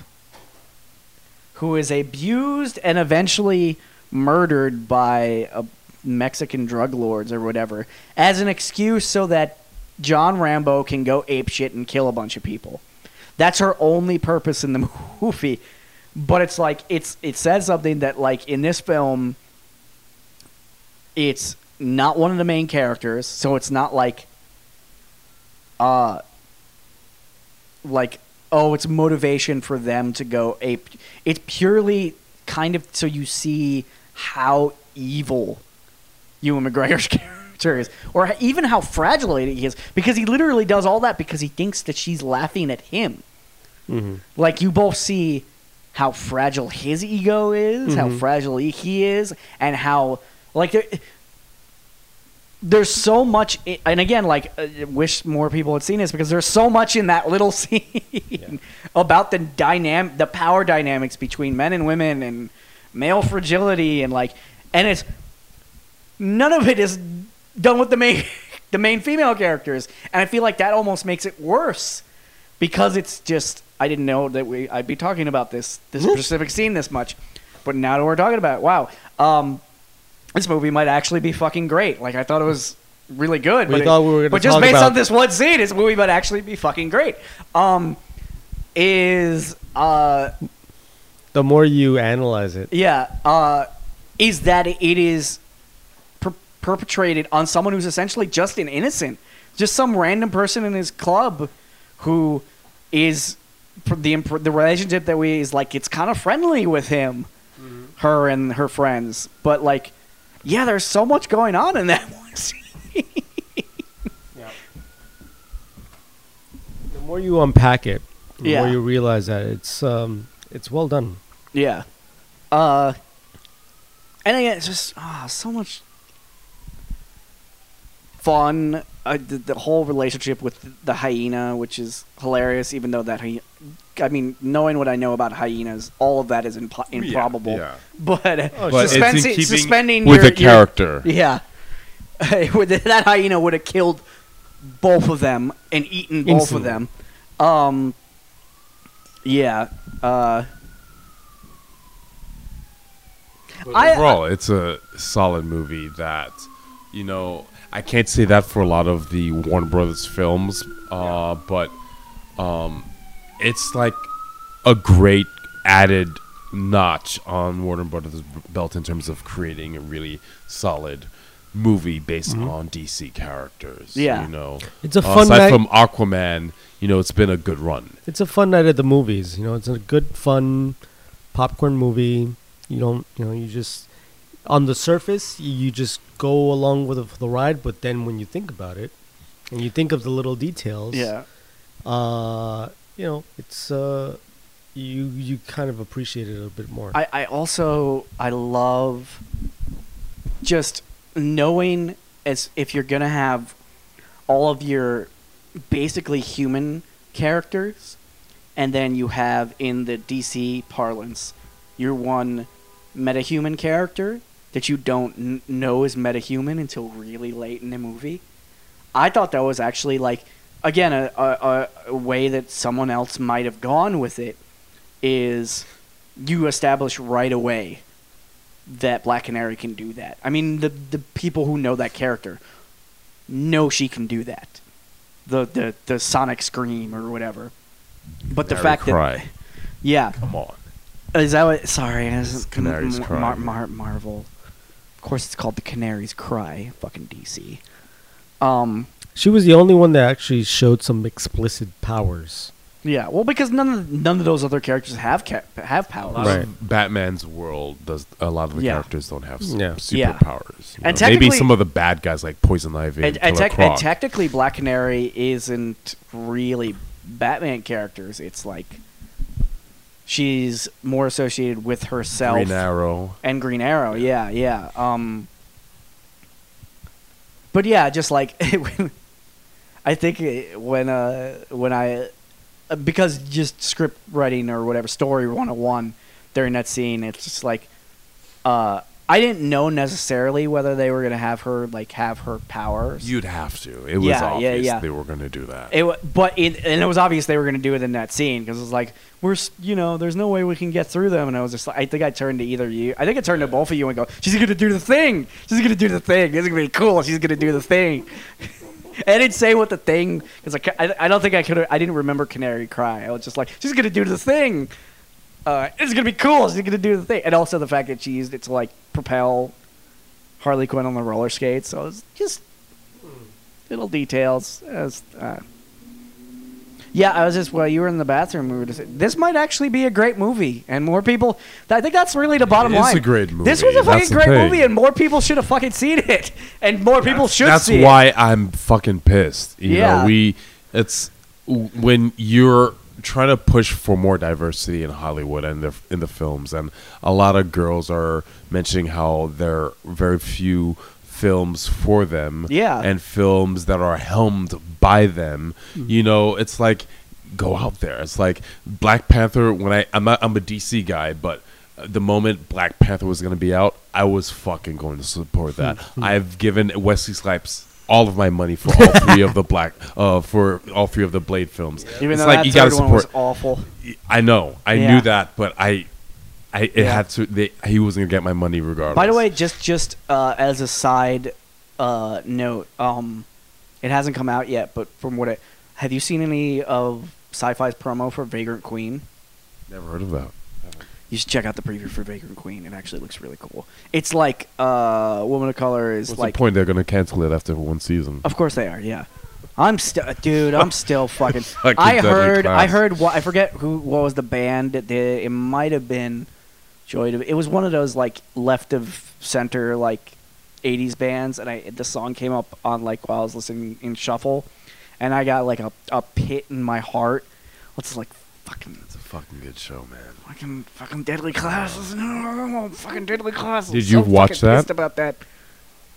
who is abused and eventually murdered by a Mexican drug lords or whatever as an excuse so that John Rambo can go apeshit and kill a bunch of people. That's her only purpose in the movie. But it's like it's it says something that like in this film it's not one of the main characters, so it's not like uh like oh it's motivation for them to go ape it's purely kind of so you see how evil Ewan McGregor's character is or even how fragile he is because he literally does all that because he thinks that she's laughing at him Mm-hmm. like you both see how fragile his ego is, how Mhm. fragile he- he is, and how like there, there's so much. and again, like I wish more people had seen this because there's so much in that little scene about the dynamic, the power dynamics between men and women, and male fragility, and like, and it's none of it is done with the main the main female characters, and I feel like that almost makes it worse because it's just I didn't know that we I'd be talking about this this specific scene this much, but now that we're talking about it, wow, um, this movie might actually be fucking great. Like I thought it was really good. We but it- thought we were gonna but just based about- on this one scene, this movie might actually be fucking great. Um, is uh The more you analyze it, yeah, uh, is that it is per- perpetrated on someone who's essentially just an innocent, just some random person in his club who is the imp- the relationship that we is like it's kind of friendly with him, her and her friends, but like, yeah, there's so much going on in that one scene. the more you unpack it, the Yeah. more you realize that it's um, it's well done. Yeah. Uh, and again, it's just ah, so much fun. Uh, the, the whole relationship with the hyena, which is hilarious, even though that hy- I mean, knowing what I know about hyenas, all of that is impo- improbable. yeah. But, Oh, But suspensi- suspending with your, the your- character. yeah. That hyena would have killed both of them and eaten both Instantly. of them. Um, yeah. Uh, But I- overall, it's a solid movie that, you know, I can't say that for a lot of the Warner Brothers films, uh, but um, it's like a great added notch on Warner Brothers' belt in terms of creating a really solid movie based on DC characters. Yeah. you know, It's a Uh, fun aside night. from Aquaman, you know, it's been a good run. It's a fun night at the movies. You know, it's a good, fun popcorn movie. You don't, you know, you just on the surface you, just go along with the, the ride, but then when you think about it and you think of the little details, Yeah. uh, you know, it's uh, you you kind of appreciate it a bit more. I, I also I love just knowing as if you're gonna have all of your basically human characters, and then you have in the DC parlance your one metahuman character that you don't n- know is metahuman until really late in the movie. I thought that was actually like again a, a, a- way that someone else might have gone with it is you establish right away that Black Canary can do that. I mean, the the people who know that character know she can do that. The the the sonic scream or whatever. But the Canary fact cry. that yeah, Come on. is that what? Sorry, is Canary's Mar-. Mar- Mar- Marvel. Of course, it's called the Canary's Cry. Fucking DC. Um. she was the only one that actually showed some explicit powers. Yeah. Well, because none of none of those other characters have ca- have powers. Right. Batman's world does a lot of the Yeah. characters don't have s- Yeah. Yeah. superpowers. you And maybe some of the bad guys like Poison Ivy and, And, and, Killer tec- and technically, Black Canary isn't really Batman characters. It's like she's more associated with herself Green Arrow. and Green Arrow. Yeah, yeah. Um, but yeah, just like I think when uh when I uh, because just script writing or whatever story 101 during that scene, it's just like uh I didn't know necessarily whether they were gonna have her like have her powers. You'd have to. It was Yeah, yeah, obvious yeah. they were going to do that. It, wa- but it, and it was obvious they were going to do it in that scene because it was like we're s- you know there's no way we can get through them and I was just like I think I turned to either you I think I turned to both of you and go she's going to do the thing she's going to do the thing this is going to be cool she's going to do the thing I didn't say what the thing because I, ca- I, I don't think I could I didn't remember Canary Cry I was just like she's going to do the thing uh, it's going to be cool she's going to do the thing and also the fact that she used it to like propel Harley Quinn on the roller skates so it's just little details. As, uh, yeah, I was just well, you were in the bathroom. We were just this might actually be a great movie, and more people. I think that's really the bottom It is line. a great movie. This was a fucking that's great movie, and more people should have fucking seen it, and more people should see. That's why I'm fucking pissed. You Yeah. know, we it's when you're trying to push for more diversity in Hollywood and the, in the films, and a lot of girls are mentioning how there are very few films for them, Yeah. and films that are helmed by them. Hmm. You know, it's like go out there. It's like Black Panther. When I I'm not, I'm a DC guy, but the moment Black Panther was going to be out, I was fucking going to support that. Hmm. I've given Wesley Snipes all of my money for all three of the Black uh for all three of the Blade films. it. Even it's though like that you third gotta one was support. awful. I know, I Yeah. knew that, but I, I it Yeah. had to. They, he wasn't going to get my money regardless. By the way, just just uh, as a side uh, note, um, it hasn't come out yet, but from what it, have you seen any of Syfy's promo for Vagrant Queen? never heard of that. You should check out the preview for Vagrant Queen. It actually looks really cool. It's like uh, Woman of Color is like. What's like. the point? They're going to cancel it after one season. Of course they are. Yeah. I'm still, dude. I'm still fucking. Fucking I heard. I heard. What I forget who. What was the band? It might have been Joy. Div- It was one of those like left of center like '80s bands, and I the song came up on like while I was listening in shuffle, and I got like a a pit in my heart. What's like fucking It's fucking good show, man. fucking fucking deadly classes? No, fucking deadly classes. Did So you watch fucking that? Pissed about that.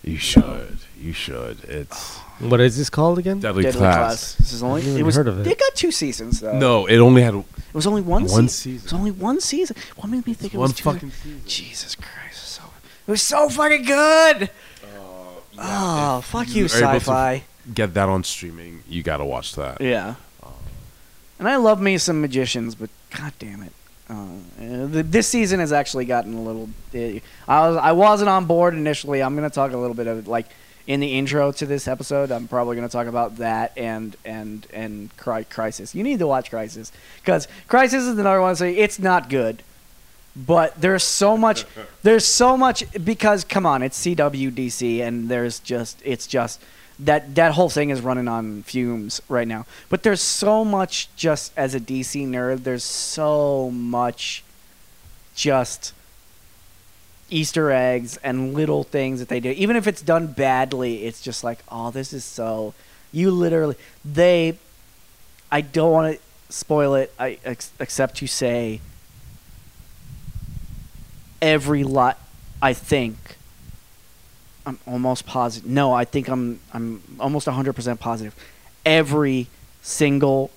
You should. You should. It's What is this called again? Deadly, Deadly Class. Class. This is only. I've It was. heard of it. It got two seasons though. No, it only had It was only one, One season. It was only one season. What made me think it one was two? fucking season. Jesus Christ! So it was so fucking good. Oh, oh if fuck you you, are able to sci-fi. Get that on streaming. You gotta watch that. Yeah. Um, and I love me some magicians, but god damn it. Uh, this season has actually gotten a little. Uh, I was I wasn't on board initially. I'm gonna talk a little bit of it, like in the intro to this episode. I'm probably gonna talk about that and and and Cri- Crisis. You need to watch Crisis because Crisis is another one. So it's not good, but there's so much there's so much because come on it's cwdc and there's just it's just that that whole thing is running on fumes right now. But there's so much just as a dc nerd there's so much just easter eggs and little things that they do. Even if it's done badly it's just like oh this is so you literally they i don't want to spoil it. I ex- except to say every lot I think I'm almost positive. No, I think I'm I'm almost 100% positive. Every single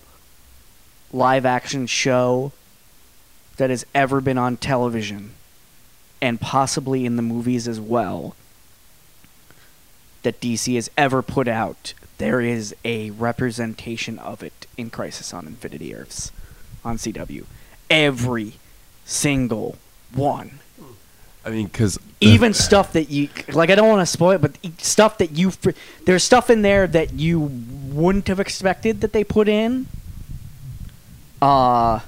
live action show that has ever been on television and possibly in the movies as well that DC has ever put out, there is a representation of it in Crisis on Infinite Earths on CW. Every single one I mean, because even stuff that you like i don't want to spoil it but stuff that you there's stuff in there that you wouldn't have expected that they put in uh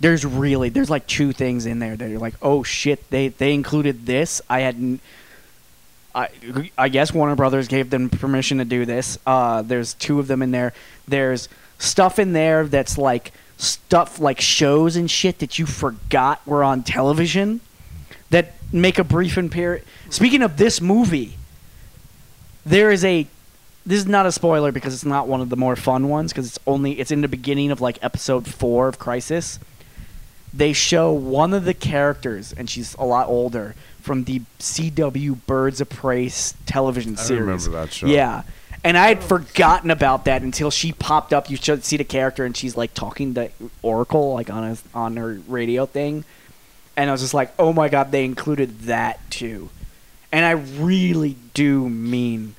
there's really there's like two things in there that you're like oh shit they they included this i hadn't I, I guess Warner Brothers gave them permission to do this. Uh, there's two of them in there. There's stuff in there that's like stuff like shows and shit that you forgot were on television make a brief appearance. Speaking of this movie, there is a. This is not a spoiler because it's not one of the more fun ones because it's only it's in the beginning of like episode four of Crisis. They show one of the characters, and she's a lot older from the CW Birds of Prey television I series. remember that show. Yeah. And I had forgotten about that until she popped up. You should see the character, and she's like talking to Oracle, like on a, on her radio thing. And I was just like, oh my god, they included that too. And I really do mean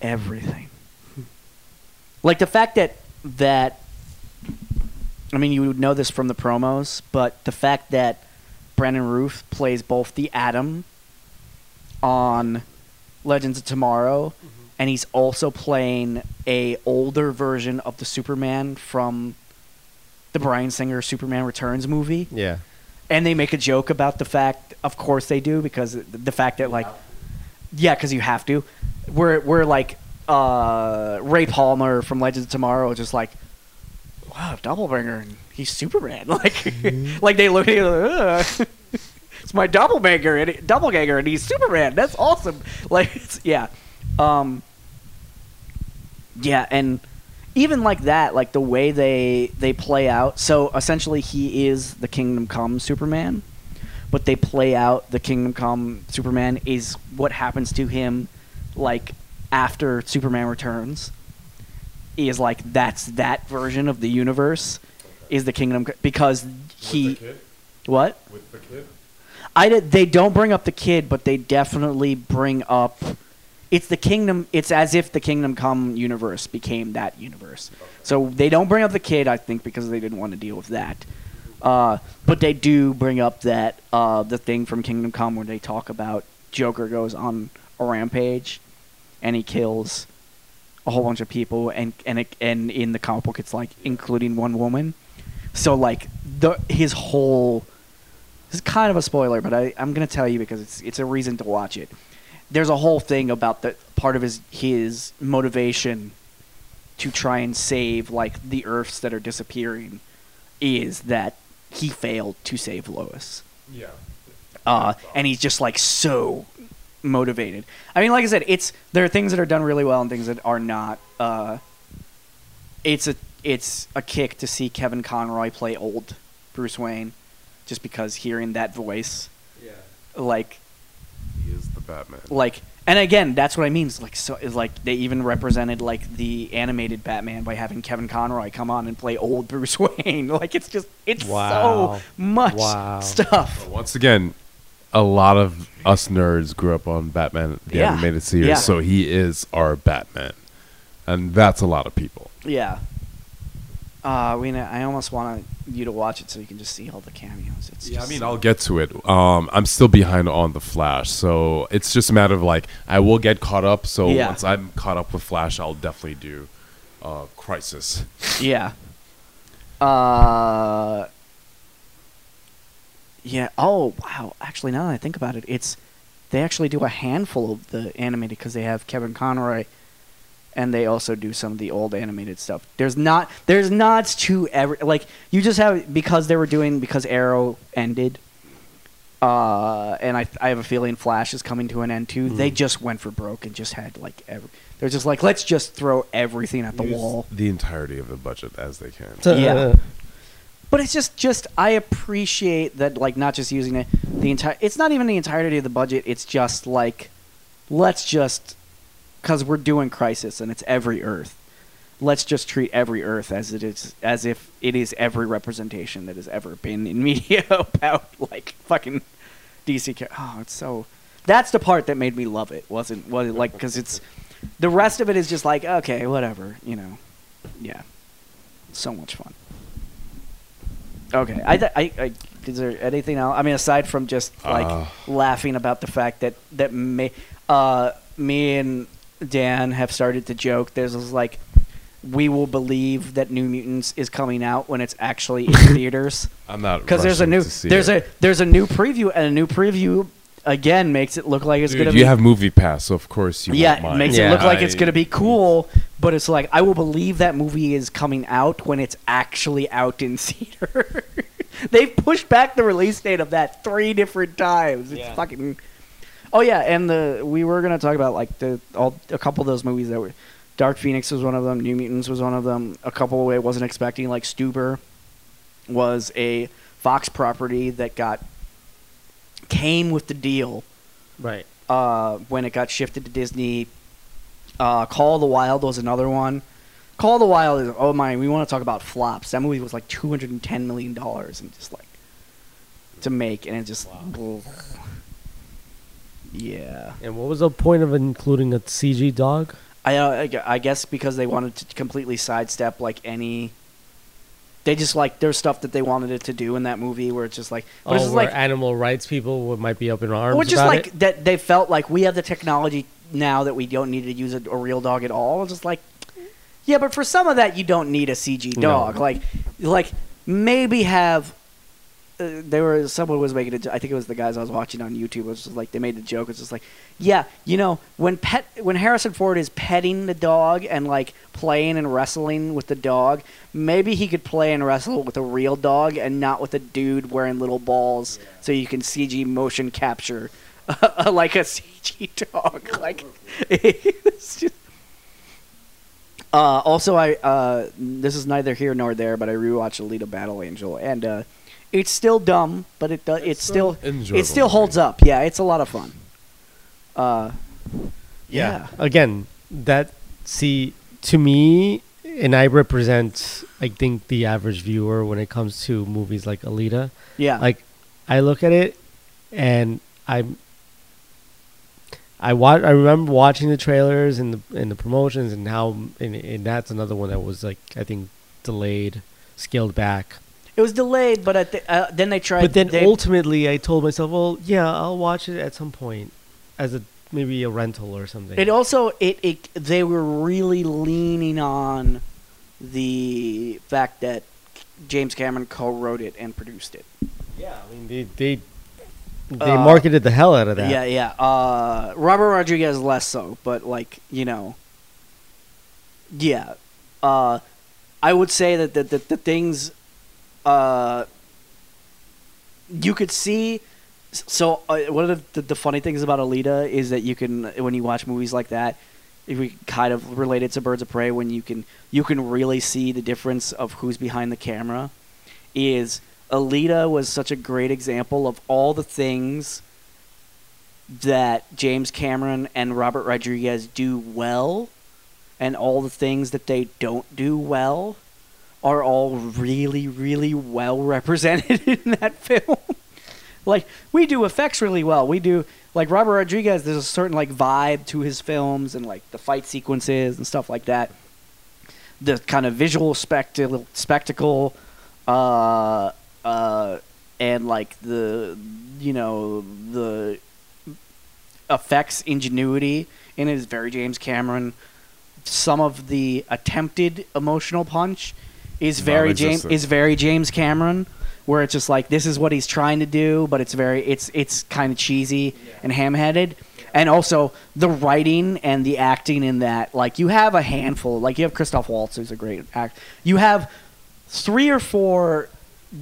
everything. Like the fact that that I mean, you would know this from the promos, but the fact that Brandon Routh plays both the Atom on Legends of Tomorrow, mm-hmm. and he's also playing a older version of the Superman from the Bryan Singer Superman Returns movie. Yeah. And they make a joke about the fact, of course they do, because the fact that like, yeah, because you have to. We're we're like uh, Ray Palmer from Legends of Tomorrow, just like, wow, doppelganger, and he's Superman. Like, like they look at it, "Ugh, it's my doppelganger, and it- doppelganger, and he's Superman. That's awesome. Like, it's, yeah, um, yeah, and even like that, like the way they they play out. So essentially, he is the Kingdom Come Superman, but they play out the Kingdom Come Superman is what happens to him, like after Superman returns. Is like that's that version of the universe, is the Kingdom because he what With the kid? I did, they don't bring up the kid, but they definitely bring up. It's the kingdom. It's as if the Kingdom Come universe became that universe. So they don't bring up the kid, I think, because they didn't want to deal with that. Uh, but they do bring up that uh, the thing from Kingdom Come where they talk about Joker goes on a rampage, and he kills a whole bunch of people, and and it, and in the comic book, it's like including one woman. So like the his whole this is kind of a spoiler, but I, I'm going to tell you because it's it's a reason to watch it. There's a whole thing about the part of his his motivation to try and save like the Earths that are disappearing is that he failed to save Lois, Yeah. uh, and he's just like so motivated. I mean, like I said, it's there are things that are done really well and things that are not. Uh, it's a it's a kick to see Kevin Conroy play old Bruce Wayne, just because hearing that voice, Yeah. like He is the Batman. like and again that's what i mean it's like so it's like they even represented like the animated batman by having kevin conroy come on and play old bruce wayne like it's just it's Wow. so much Wow. stuff Once again, a lot of us nerds grew up on Batman the Yeah. animated series, Yeah. so he is our Batman, and that's a lot of people. yeah uh we know, i almost want you to watch it so you can just see all the cameos it's Yeah, I mean, I'll get to it. Um, I'm still behind on the Flash, so it's just a matter of like I will get caught up. So Yeah. once I'm caught up with Flash, I'll definitely do uh, Crisis. Yeah. Uh, Yeah. Oh wow. Actually, now that I think about it, it's they actually do a handful of the animated because they have Kevin Conroy, and they also do some of the old animated stuff. There's not there's nods to every like you just have because they were doing because Arrow ended. Uh, and I I have a feeling Flash is coming to an end too. They just went for broke and just had like every. They're just like let's just throw everything at the Use wall. the entirety of the budget as they can. Yeah. uh, But it's just just I appreciate that like not just using it the entire it's not even the entirety of the budget, it's just like let's just cuz we're doing crisis and it's every earth. Let's just treat every earth as it is as if it is every representation that has ever been in media about like fucking DC Oh, it's so That's the part that made me love it. Wasn't was it like cuz it's the rest of it is just like okay, whatever, you know. Yeah. So much fun. Okay, I, th- I, I, is there anything else? I mean, aside from just like Uh. laughing about the fact that that me, uh, me and Dan have started to joke. There's this, like, we will believe that New Mutants is coming out when it's actually in theaters I'm not because there's a new there's it. a there's a new preview and a new preview again makes it look like it's Dude, gonna you be have MoviePass, so of course you yeah, it mind. makes Yeah. it look like it's gonna be cool, but it's like I will believe that movie is coming out when it's actually out in theater. They've pushed back the release date of that three different times. It's Yeah. fucking. Oh yeah, and the we were gonna talk about like the all a couple of those movies that were. Dark Phoenix was one of them. New Mutants was one of them. A couple I wasn't expecting, like Stuber, was a Fox property that got came with the deal right. uh, when it got shifted to Disney. Uh, Call of the Wild was another one. Call of the Wild is oh my, we want to talk about flops. That movie was like two hundred and ten million dollars and just like to make, and it just yeah. And what was the point of including a CG dog? I, uh, I guess because they wanted to completely sidestep like any. They just like there's stuff that they wanted it to do in that movie where it's just like, oh, where like animal rights people would, might be up in arms Or just like it? that they felt like we have the technology now that we don't need to use a, a real dog at all. It's just like, yeah, but for some of that you don't need a CG No. dog. Like, like maybe have. Uh, they were someone was making it. I think it was the guys I was watching on YouTube. It was just like they made the joke. It's just like, yeah, you know, when pet when Harrison Ford is petting the dog and like playing and wrestling with the dog, maybe he could play and wrestle with a real dog and not with a dude wearing little balls, so you can CG motion capture like a CG dog. Like, it's just. Uh, also, I uh, this is neither here nor there, but I rewatched Alita Battle Angel, and uh, it's still dumb, but it does. It's, still enjoyable it still movie. holds up. Yeah, it's a lot of fun. Uh, yeah. Again, that see to me, and I represent, I think, the average viewer when it comes to movies like Alita. yeah, Like, I look at it, and I'm. I wa- I remember watching the trailers and the and the promotions and how and, and that's another one that was like I think delayed, scaled back. It was delayed, but uh, then they tried. but then they, ultimately, I told myself, well, yeah, I'll watch it at some point as a maybe a rental or something. It also it, it they were really leaning on the fact that James Cameron co-wrote it and produced it. yeah, I mean they they they Uh, marketed the hell out of that. Yeah, yeah. Uh, Robert Rodriguez less so, but like you know, yeah. Uh, I would say that the the, the things, uh, you could see. So uh, one of the, the funny things about Alita is that you can when you watch movies like that, if we kind of relate it to Birds of Prey, when you can you can really see the difference of who's behind the camera. Is Alita was such a great example of all the things that James Cameron and Robert Rodriguez do well, and all the things that they don't do well are all really, really well represented in that film. like we do effects really well. We do like Robert Rodriguez. There's a certain like vibe to his films and like the fight sequences and stuff like that. The kind of visual spectacle, spectacle, uh, uh, and like the you know the effects ingenuity in it is very James Cameron. Some of the attempted emotional punch is very James is very James Cameron. where it's just like this is what he's trying to do, but it's very it's it's kind of cheesy and ham-headed. And also the writing and the acting in that, like you have a handful, like you have Christoph Waltz, who's a great act. You have three or four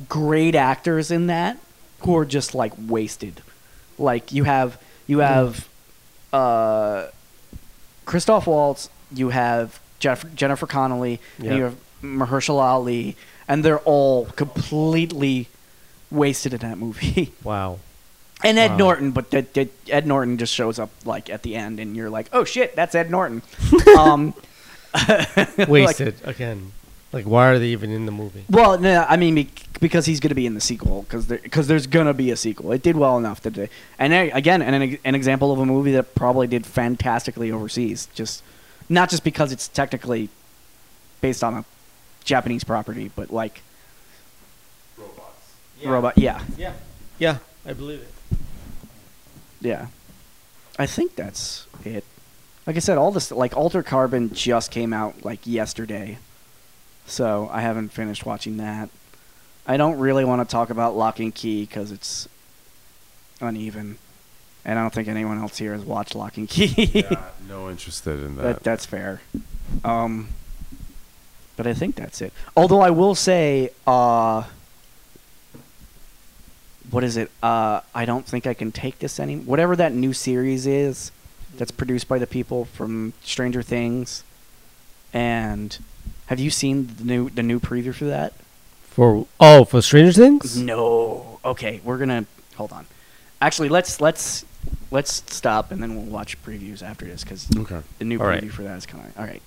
great actors in that who are just like wasted. Like you have you have uh, Christoph Waltz, you have Jennifer, Jennifer Connelly, Yeah. and you have Mahershala Ali, and they're all completely wasted in that movie. Wow. and Ed Wow. Norton, but that that Ed Norton just shows up like at the end, and you're like, oh shit, that's Ed Norton. um, like- Wasted again. Like, why are they even in the movie? well, no, I mean because he's going to be in the sequel because because there's going to be a sequel. It did well enough they, and uh, again, an, an example of a movie that probably did fantastically overseas. Just not just because it's technically based on a Japanese property, but like Robots. robot. Yeah, Yeah. Yeah, I believe it. yeah. I think that's it. Like I said, all this like Altered Carbon just came out like yesterday, so I haven't finished watching that. I don't really want to talk about Locke and Key because it's uneven, and I don't think anyone else here has watched Locke and Key. Yeah, no interested in that that. that's fair. Um, but I think that's it. Although I will say, uh, what is it? Uh, I don't think I can take this any. Whatever that new series is, that's produced by the people from Stranger Things, and have you seen the new the new preview for that? For oh, for Stranger Things. No. Okay, we're gonna hold on. Actually, let's let's let's stop and then we'll watch previews after this because okay. the new All right. preview for that is coming. All right.